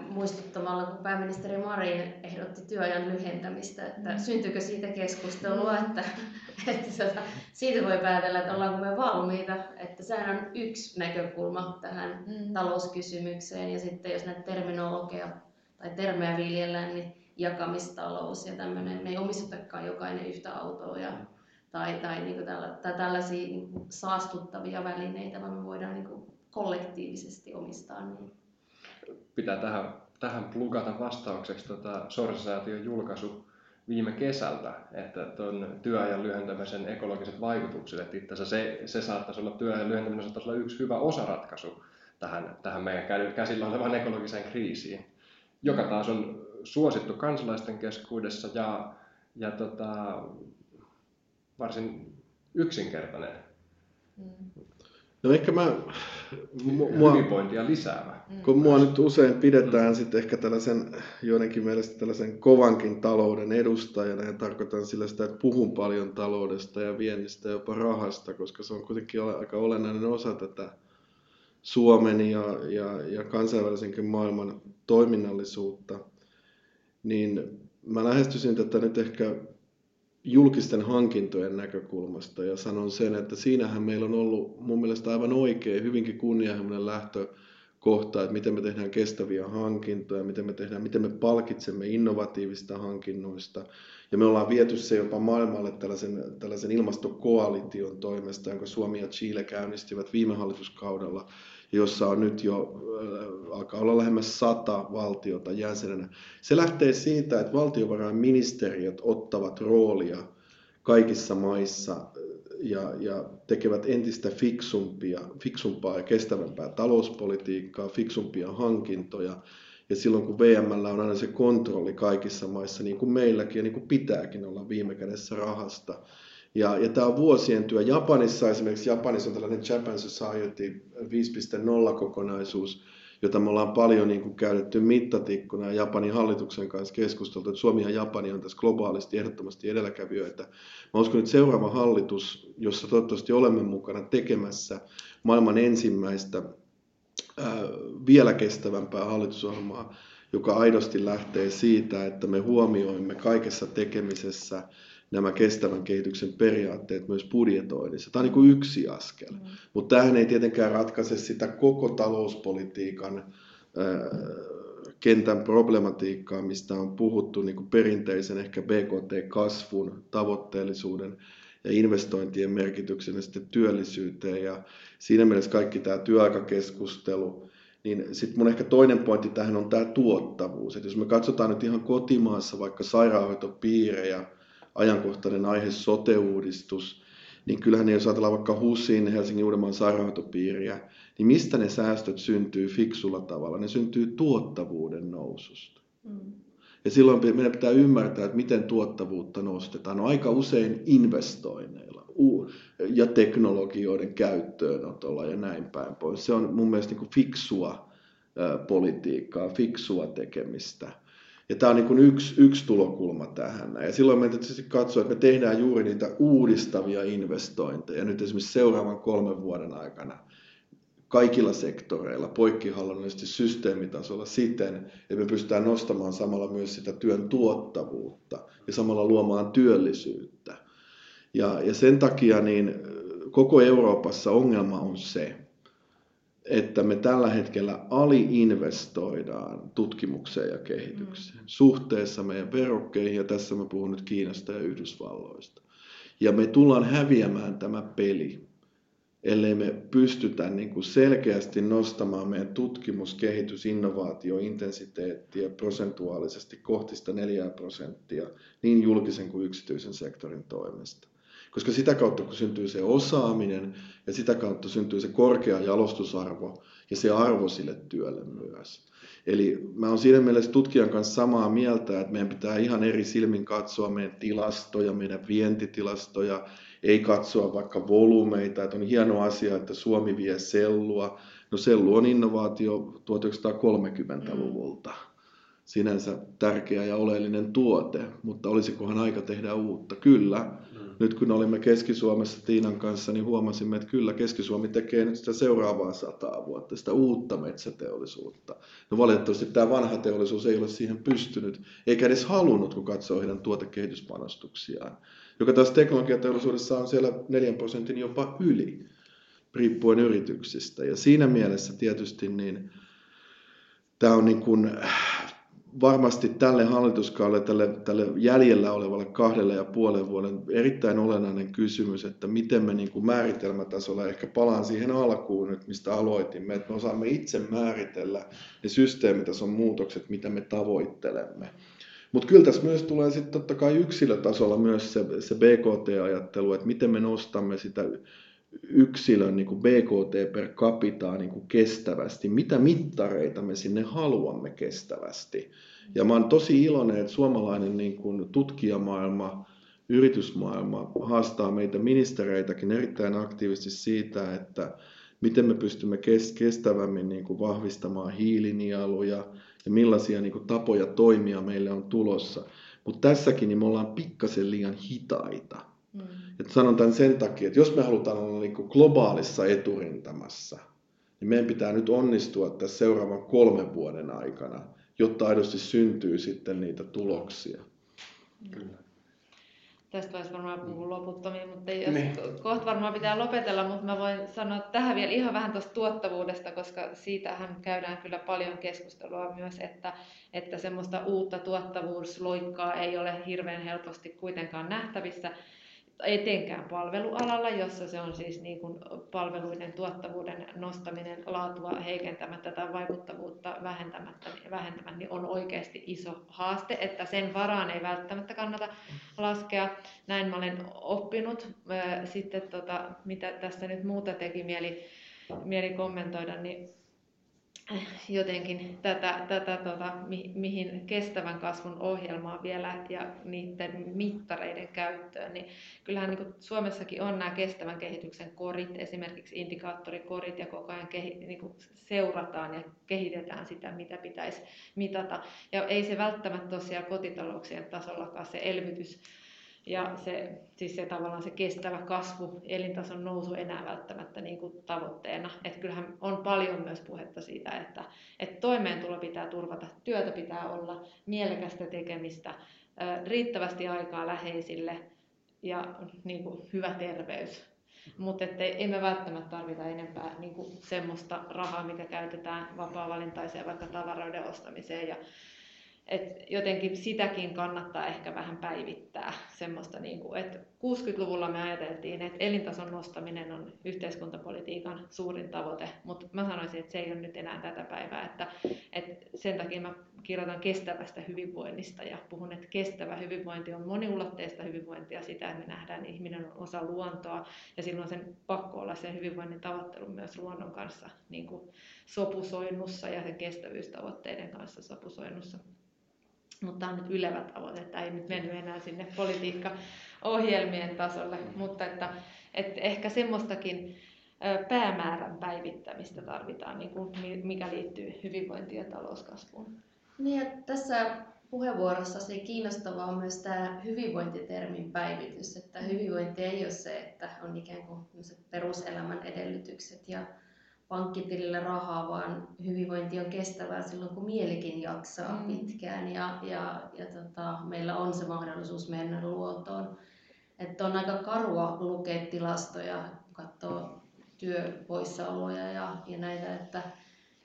muistuttamalla, kun pääministeri Marin ehdotti työajan lyhentämistä, että mm. syntyykö siitä keskustelua, mm. että, että tota, siitä voi päätellä, että ollaanko me valmiita, että sehän on yksi näkökulma tähän mm. talouskysymykseen, ja sitten jos näitä terminologia tai termejä viljellään, niin jakamistalous ja tämmöinen, me ei omistetakaan jokainen yhtä autoa ja, tai, tai, niin tällä, tai tällaisia niin saastuttavia välineitä, vaan me voidaan niin kollektiivisesti omistaa. Niin. Pitää tähän, tähän plugata vastaukseksi tota Sorsasäätiön julkaisu viime kesältä, että tuon työajan lyhentämisen ekologiset vaikutukset, että itse se, se saattaisi olla työajan lyhentäminen saattaisi olla yksi hyvä osaratkaisu tähän, tähän meidän käsillä olevaan ekologiseen kriisiin, joka taas on suosittu kansalaisten keskuudessa ja, ja tota, varsin yksinkertainen. Mm. No ehkä mä... Mua, hyvinvointia lisäävä. Mm. Kun mua nyt usein pidetään mm. sitten ehkä tällaisen, joidenkin mielestä tällaisen kovankin talouden edustajana ja tarkoitan sillä sitä, että puhun paljon taloudesta ja viennistä ja jopa rahasta, koska se on kuitenkin aika olennainen osa tätä Suomen ja, ja, ja kansainvälisenkin maailman toiminnallisuutta niin mä lähestyisin tätä nyt ehkä julkisten hankintojen näkökulmasta ja sanon sen, että siinähän meillä on ollut mun mielestä aivan oikein, hyvinkin kunnianhimoinen lähtö kohta, että miten me tehdään kestäviä hankintoja, miten me, tehdään, miten me palkitsemme innovatiivista hankinnoista. Ja me ollaan viety se jopa maailmalle tällaisen, tällaisen ilmastokoalition toimesta, jonka Suomi ja Chile käynnistivät viime hallituskaudella, jossa on nyt jo, äh, alkaa olla lähemmäs sata valtiota jäsenenä. Se lähtee siitä, että valtiovarainministeriöt ottavat roolia kaikissa maissa ja, ja tekevät entistä fiksumpia, fiksumpaa ja kestävämpää talouspolitiikkaa, fiksumpia hankintoja. Ja silloin kun VMllä on aina se kontrolli kaikissa maissa, niin kuin meilläkin ja niin kuin pitääkin olla viime kädessä rahasta. Ja, ja tämä on vuosien työ. Japanissa esimerkiksi, Japanissa on tällainen Japan Society 5.0 kokonaisuus, jota me ollaan paljon niin kuin käytetty mittatikkuna ja Japanin hallituksen kanssa keskusteltu, että Suomi ja Japani on tässä globaalisti ehdottomasti edelläkävijöitä. Mä uskon, että seuraava hallitus, jossa toivottavasti olemme mukana tekemässä maailman ensimmäistä ää, vielä kestävämpää hallitusohjelmaa, joka aidosti lähtee siitä, että me huomioimme kaikessa tekemisessä nämä kestävän kehityksen periaatteet myös budjetoinnissa. Tämä on niin kuin yksi askel, mm. mutta tämähän ei tietenkään ratkaise sitä koko talouspolitiikan kentän problematiikkaa, mistä on puhuttu niin kuin perinteisen ehkä BKT-kasvun, tavoitteellisuuden ja investointien merkityksen ja sitten työllisyyteen. Ja siinä mielessä kaikki tämä työaikakeskustelu, niin sitten mun ehkä toinen pointti tähän on tämä tuottavuus. Et jos me katsotaan nyt ihan kotimaassa vaikka sairaanhoitopiirejä, ajankohtainen aihe sote-uudistus, niin kyllähän jos ajatellaan vaikka HUSin, Helsingin Uudenmaan sairaanhoitopiiriä, niin mistä ne säästöt syntyy fiksulla tavalla? Ne syntyy tuottavuuden noususta. Mm. Ja silloin meidän pitää ymmärtää, että miten tuottavuutta nostetaan. No aika usein investoinneilla ja teknologioiden käyttöönotolla ja näin päin pois. Se on mun mielestä niin kuin fiksua politiikkaa, fiksua tekemistä. Ja tämä on niin kuin yksi, yksi tulokulma tähän. Ja silloin meidän tietysti katsoa, että me tehdään juuri niitä uudistavia investointeja nyt esimerkiksi seuraavan kolmen vuoden aikana kaikilla sektoreilla, poikkihallinnollisesti systeemitasolla siten, että me pystytään nostamaan samalla myös sitä työn tuottavuutta ja samalla luomaan työllisyyttä. Ja, ja sen takia niin koko Euroopassa ongelma on se, että me tällä hetkellä aliinvestoidaan tutkimukseen ja kehitykseen mm. suhteessa meidän verokkeihin, ja tässä mä puhun nyt Kiinasta ja Yhdysvalloista. Ja me tullaan häviämään tämä peli, ellei me pystytä niin kuin selkeästi nostamaan meidän tutkimus, kehitys, innovaatio, intensiteettiä prosentuaalisesti kohti sitä 4 prosenttia niin julkisen kuin yksityisen sektorin toimesta. Koska sitä kautta, kun syntyy se osaaminen ja sitä kautta syntyy se korkea jalostusarvo ja se arvo sille työlle myös. Eli mä oon siinä mielessä tutkijan kanssa samaa mieltä, että meidän pitää ihan eri silmin katsoa meidän tilastoja, meidän vientitilastoja, ei katsoa vaikka volyymeita, että on hieno asia, että Suomi vie sellua. No sellu on innovaatio 1930-luvulta. Sinänsä tärkeä ja oleellinen tuote, mutta olisikohan aika tehdä uutta? Kyllä nyt kun olimme Keski-Suomessa Tiinan kanssa, niin huomasimme, että kyllä Keski-Suomi tekee nyt sitä seuraavaa sataa vuotta, sitä uutta metsäteollisuutta. No valitettavasti tämä vanha teollisuus ei ole siihen pystynyt, eikä edes halunnut, kun katsoo heidän tuotekehityspanostuksiaan, joka taas teknologiateollisuudessa on siellä 4 prosentin jopa yli, riippuen yrityksistä. Ja siinä mielessä tietysti niin tämä on niin kuin varmasti tälle hallituskaudelle, tälle, tälle jäljellä olevalle kahdelle ja puolen vuoden erittäin olennainen kysymys, että miten me niin kuin määritelmätasolla, ehkä palaan siihen alkuun nyt, mistä aloitimme, että me osaamme itse määritellä ne systeemitason muutokset, mitä me tavoittelemme. Mutta kyllä tässä myös tulee sitten totta kai yksilötasolla myös se, se BKT-ajattelu, että miten me nostamme sitä yksilön niin kuin BKT per capita niin kuin kestävästi, mitä mittareita me sinne haluamme kestävästi. Ja mä oon tosi iloinen, että suomalainen niin kuin tutkijamaailma, yritysmaailma haastaa meitä ministereitäkin erittäin aktiivisesti siitä, että miten me pystymme kestävämmin niin kuin vahvistamaan hiilinieluja ja millaisia niin kuin tapoja toimia meille on tulossa. Mutta tässäkin niin me ollaan pikkasen liian hitaita. Mm. Et sanon tämän sen takia, että jos me halutaan olla niin globaalissa eturintamassa, niin meidän pitää nyt onnistua tässä seuraavan kolmen vuoden aikana, jotta aidosti syntyy sitten niitä tuloksia. Kyllä. Tästä voisi varmaan puhua loputtomiin, mutta jos Niin. kohta varmaan pitää lopetella, mutta mä voin sanoa tähän vielä ihan vähän tuosta tuottavuudesta, koska siitähän käydään kyllä paljon keskustelua myös, että, että semmoista uutta tuottavuusloikkaa ei ole hirveän helposti kuitenkaan nähtävissä, etenkään palvelualalla, jossa se on siis niin kuin palveluiden tuottavuuden nostaminen laatua heikentämättä tai vaikuttavuutta vähentämättä, vähentämättä, niin on oikeasti iso haaste, että sen varaan ei välttämättä kannata laskea. Näin mä olen oppinut. Sitten tota, mitä tässä nyt muuta teki mieli, mieli kommentoida, niin jotenkin tätä, tätä tota, mi, mihin kestävän kasvun ohjelmaa vielä ja niiden mittareiden käyttöön, niin kyllähän niin Suomessakin on nämä kestävän kehityksen korit, esimerkiksi indikaattorikorit ja koko ajan kehi, niin seurataan ja kehitetään sitä, mitä pitäisi mitata. Ja ei se välttämättä siellä kotitalouksien tasollakaan se elvytys ja se, siis se tavallaan se kestävä kasvu, elintason nousu enää välttämättä niin kuin tavoitteena. Että kyllähän on paljon myös puhetta siitä, että, että toimeentulo pitää turvata, työtä pitää olla, mielekästä tekemistä, riittävästi aikaa läheisille ja niin kuin hyvä terveys. Mutta ei me välttämättä tarvita enempää niin kuin semmoista rahaa, mikä käytetään vapaa-valintaiseen vaikka tavaroiden ostamiseen ja et jotenkin sitäkin kannattaa ehkä vähän päivittää. Semmoista, niin kuin, että 60-luvulla me ajateltiin, että elintason nostaminen on yhteiskuntapolitiikan suurin tavoite, mutta mä sanoisin, että se ei ole nyt enää tätä päivää. Että, että sen takia mä kirjoitan kestävästä hyvinvoinnista ja puhun, että kestävä hyvinvointi on moniulotteista hyvinvointia, sitä, että me nähdään, että ihminen on osa luontoa ja silloin sen pakko olla sen hyvinvoinnin tavoittelu myös luonnon kanssa niin kuin sopusoinnussa ja sen kestävyystavoitteiden kanssa sopusoinnussa. Mutta tämä on nyt ylevä tavoite, että ei nyt mennyt enää sinne politiikkaohjelmien tasolle, mutta että, että ehkä semmoistakin päämäärän päivittämistä tarvitaan, niin kuin mikä liittyy hyvinvointiin ja talouskasvuun. Niin, ja tässä puheenvuorossa se kiinnostavaa on myös tämä hyvinvointitermin päivitys, että hyvinvointi ei ole se, että on ikään kuin peruselämän edellytykset ja pankkitilille rahaa, vaan hyvinvointi on kestävää silloin, kun mielikin jaksaa mm. pitkään ja, ja, ja tota, meillä on se mahdollisuus mennä luontoon. Että on aika karua lukea tilastoja, katsoa työpoissaoloja ja, ja näitä, että,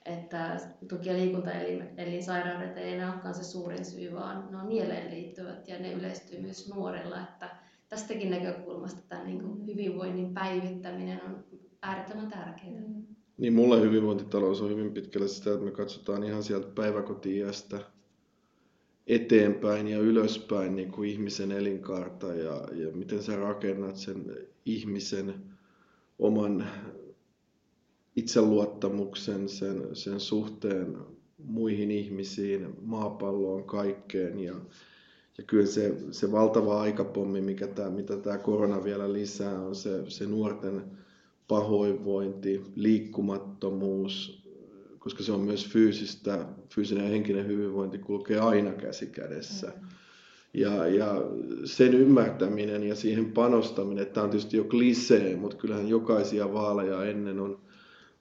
että tuki- ja liikuntaelinsairaudet ei enää olekaan se suurin syy, vaan ne on mieleen liittyvät ja ne yleistyy myös nuorilla. Että tästäkin näkökulmasta tämä niin kuin hyvinvoinnin päivittäminen on äärettömän tärkeää. Mm. Niin mulle hyvinvointitalous on hyvin pitkälle sitä, että me katsotaan ihan sieltä päiväkotiiästä eteenpäin ja ylöspäin niin kuin ihmisen elinkaarta ja, ja miten sä rakennat sen ihmisen oman itseluottamuksen, sen, sen suhteen muihin ihmisiin, maapalloon, kaikkeen. Ja, ja kyllä se, se valtava aikapommi, mikä tää, mitä tämä korona vielä lisää, on se, se nuorten pahoinvointi, liikkumattomuus, koska se on myös fyysistä, fyysinen ja henkinen hyvinvointi kulkee aina käsi kädessä. Ja, ja sen ymmärtäminen ja siihen panostaminen, tämä on tietysti jo klisee, mutta kyllähän jokaisia vaaleja ennen on,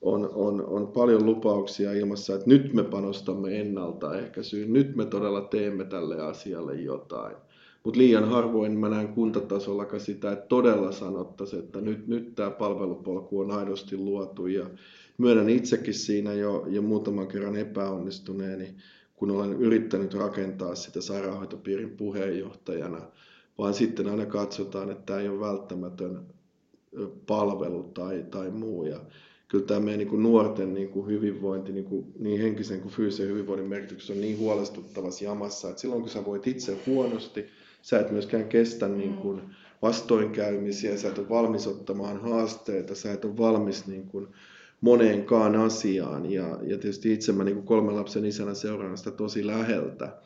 on, on, on paljon lupauksia ilmassa, että nyt me panostamme ennaltaehkäisyyn, nyt me todella teemme tälle asialle jotain. Mutta liian harvoin mä näen kuntatasollakaan sitä, että todella sanottaisiin, että nyt, nyt tämä palvelupolku on aidosti luotu. Ja myönnän itsekin siinä jo, jo muutaman kerran epäonnistuneeni, kun olen yrittänyt rakentaa sitä sairaanhoitopiirin puheenjohtajana, vaan sitten aina katsotaan, että tämä ei ole välttämätön palvelu tai, tai muu. Ja kyllä tämä meidän niin nuorten niin kuin hyvinvointi, niin, kuin, niin henkisen kuin fyysisen hyvinvoinnin merkitys on niin huolestuttavassa jamassa, että silloin kun sä voit itse huonosti, sä et myöskään kestä niin kuin vastoinkäymisiä, sä et ole valmis ottamaan haasteita, sä et ole valmis niin kuin moneenkaan asiaan. Ja, ja tietysti itse mä niin kuin kolmen lapsen isänä seuraan sitä tosi läheltä,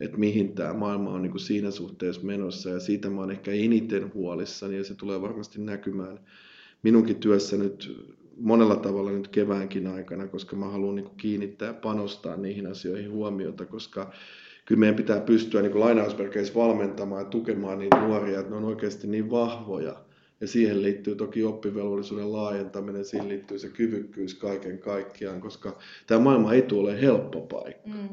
että mihin tämä maailma on niin kuin siinä suhteessa menossa. Ja siitä mä oon ehkä eniten huolissani ja se tulee varmasti näkymään minunkin työssä nyt monella tavalla nyt keväänkin aikana, koska mä haluan niin kuin kiinnittää ja panostaa niihin asioihin huomiota, koska kyllä meidän pitää pystyä niin lainausmerkeissä valmentamaan ja tukemaan niitä nuoria, että ne on oikeasti niin vahvoja. Ja siihen liittyy toki oppivelvollisuuden laajentaminen, siihen liittyy se kyvykkyys kaiken kaikkiaan, koska tämä maailma ei tule helppo paikka. Mm.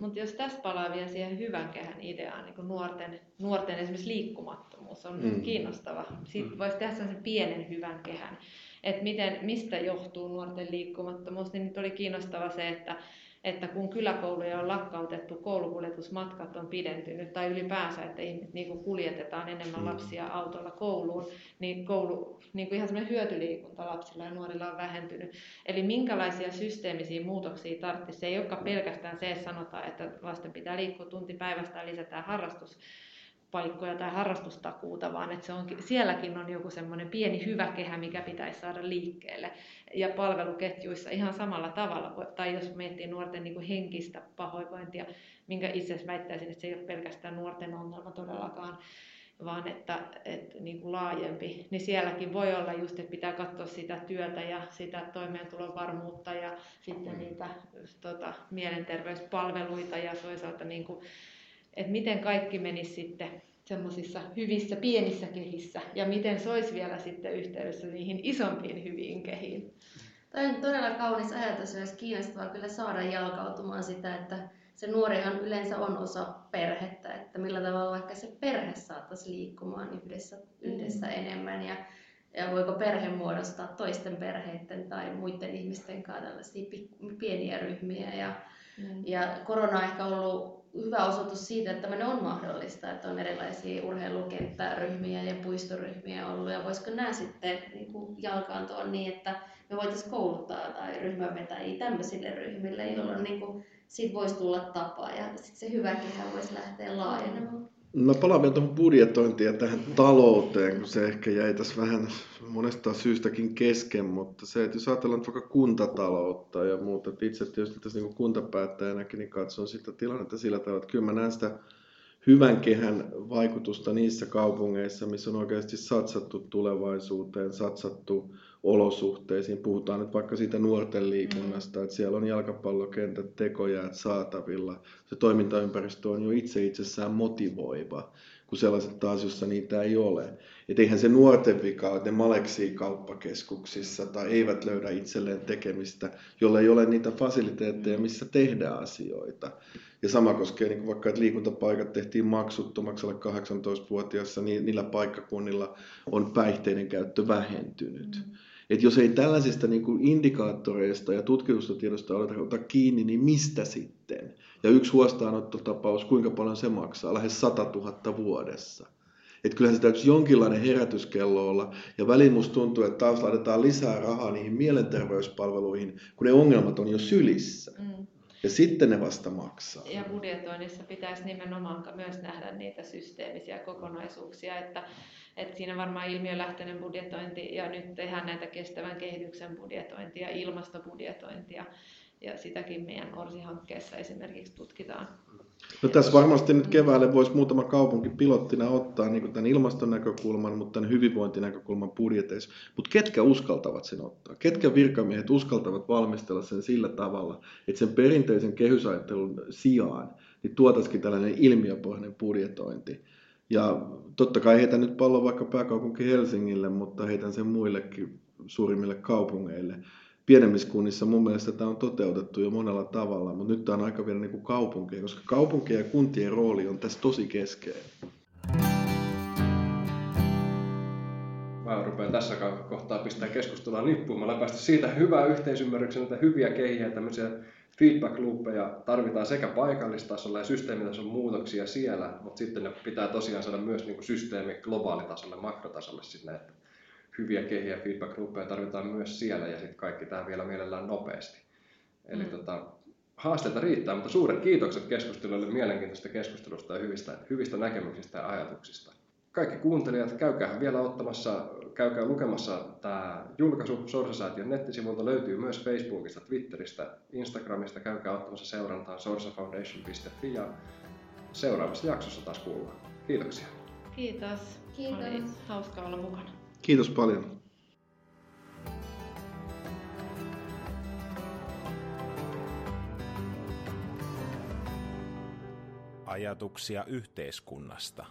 Mutta jos tässä palaa vielä siihen hyvän kehän ideaan, niin kuin nuorten, nuorten esimerkiksi liikkumattomuus on mm. kiinnostava. Siitä mm. voisi tehdä sellaisen pienen hyvän kehän, että miten, mistä johtuu nuorten liikkumattomuus, niin nyt oli kiinnostava se, että että kun kyläkouluja on lakkautettu, koulukuljetusmatkat on pidentynyt tai ylipäänsä, että ihmiset niin kuljetetaan enemmän mm. lapsia autolla kouluun, niin koulu, niin kuin ihan semmoinen hyötyliikunta lapsilla ja nuorilla on vähentynyt. Eli minkälaisia systeemisiä muutoksia tarvitsisi? Se ei olekaan pelkästään se, että sanotaan, että lasten pitää liikkua tunti päivästä ja lisätään harrastus, paikkoja tai harrastustakuuta, vaan että se on, sielläkin on joku semmoinen pieni hyvä kehä, mikä pitäisi saada liikkeelle. Ja palveluketjuissa ihan samalla tavalla, tai jos miettii nuorten niin kuin henkistä pahoinvointia, minkä itse asiassa väittäisin, että se ei ole pelkästään nuorten ongelma todellakaan, vaan että, että niin kuin laajempi, niin sielläkin voi olla just, että pitää katsoa sitä työtä ja sitä toimeentulon varmuutta ja sitten mm. niitä tota, mielenterveyspalveluita ja toisaalta niin kuin, että miten kaikki menisi sitten semmoisissa hyvissä pienissä kehissä ja miten se olisi vielä sitten yhteydessä niihin isompiin hyviin kehiin. Tämä on todella kaunis ajatus ja olisi kiinnostavaa kyllä saada jalkautumaan sitä, että se nuorihan yleensä on osa perhettä, että millä tavalla vaikka se perhe saataisiin liikkumaan yhdessä, yhdessä mm. enemmän ja, ja voiko perhe muodostaa toisten perheiden tai muiden ihmisten kanssa tällaisia pieniä ryhmiä ja, mm. ja korona on ehkä ollut hyvä osoitus siitä, että tämmöinen on mahdollista, että on erilaisia urheilukenttäryhmiä ja puistoryhmiä ollut, ja voisiko nämä sitten niin kuin jalkaantua niin, että me voitaisiin kouluttaa tai ryhmänvetäjiä tämmöisille ryhmille, jolloin niin kuin, siitä voisi tulla tapa, ja sitten se hyvä kehä voisi lähteä laajenemaan. Mä palaan vielä tuohon budjetointiin ja tähän talouteen, kun se ehkä jäi tässä vähän monesta syystäkin kesken, mutta se, että jos ajatellaan vaikka kuntataloutta ja muuta, että itse tietysti tässä niin kuntapäättäjänäkin niin katson sitä tilannetta sillä tavalla, että kyllä mä näen sitä hyvän kehän vaikutusta niissä kaupungeissa, missä on oikeasti satsattu tulevaisuuteen, satsattu olosuhteisiin. Puhutaan nyt vaikka siitä nuorten liikunnasta, mm. että siellä on jalkapallokentät, tekojäät saatavilla. Se toimintaympäristö on jo itse itsessään motivoiva, kun sellaiset taas, jossa niitä ei ole. Et eihän se nuorten vika, että ne maleksii kauppakeskuksissa tai eivät löydä itselleen tekemistä, jolle ei ole niitä fasiliteetteja, missä tehdään asioita. Ja sama koskee niin vaikka, että liikuntapaikat tehtiin maksuttomaksi alle 18-vuotiaassa, niin niillä paikkakunnilla on päihteiden käyttö vähentynyt. Mm. Et jos ei tällaisista niin kuin indikaattoreista ja tutkimustiedosta ole ottaa kiinni, niin mistä sitten? Ja yksi huostaanottotapaus, kuinka paljon se maksaa? Lähes 100 000 vuodessa. Et kyllähän se täytyy jonkinlainen herätyskello olla. Ja väliin musta tuntuu, että taas laitetaan lisää rahaa niihin mielenterveyspalveluihin, kun ne ongelmat on jo sylissä. Mm. Ja sitten ne vasta maksaa. Ja budjetoinnissa pitäisi nimenomaan myös nähdä niitä systeemisiä kokonaisuuksia, että, että siinä varmaan ilmiölähtöinen budjetointi ja nyt tehdään näitä kestävän kehityksen budjetointia, ilmastobudjetointia ja sitäkin meidän ORSI-hankkeessa esimerkiksi tutkitaan. No tässä varmasti nyt keväälle voisi muutama kaupunki pilottina ottaa niin tämän ilmaston näkökulman, mutta tämän hyvinvointinäkökulman budjeteissa. Mutta ketkä uskaltavat sen ottaa? Ketkä virkamiehet uskaltavat valmistella sen sillä tavalla, että sen perinteisen kehysajattelun sijaan niin tuotaisikin tällainen ilmiöpohjainen budjetointi. Ja totta kai heitän nyt pallon vaikka pääkaupunki Helsingille, mutta heitän sen muillekin suurimmille kaupungeille pienemmissä kunnissa mun mielestä tämä on toteutettu jo monella tavalla, mutta nyt tämä on aika vielä niin kuin koska kaupunkien ja kuntien rooli on tässä tosi keskeinen. Mä rupean tässä kohtaa pistää keskustelua nippuun. Mä olen päästy siitä hyvää yhteisymmärryksen, että hyviä kehiä, tämmöisiä feedback loopeja tarvitaan sekä paikallistasolla ja systeemitason muutoksia siellä, mutta sitten ne pitää tosiaan saada myös niin kuin systeemi globaalitasolle, makrotasolle sinne, että hyviä kehiä feedback loopeja tarvitaan myös siellä ja sitten kaikki tämä vielä mielellään nopeasti. Eli mm. tota, haasteita riittää, mutta suuret kiitokset keskustelulle mielenkiintoista keskustelusta ja hyvistä, hyvistä näkemyksistä ja ajatuksista. Kaikki kuuntelijat, käykää vielä ottamassa, käykää lukemassa tämä julkaisu Sorsa-säätiön nettisivuilta, löytyy myös Facebookista, Twitteristä, Instagramista, käykää ottamassa seurantaan sorsafoundation.fi ja seuraavassa jaksossa taas kuullaan. Kiitoksia. Kiitos. Kiitos. Oli hauska olla mukana. Kiitos paljon. Ajatuksia yhteiskunnasta.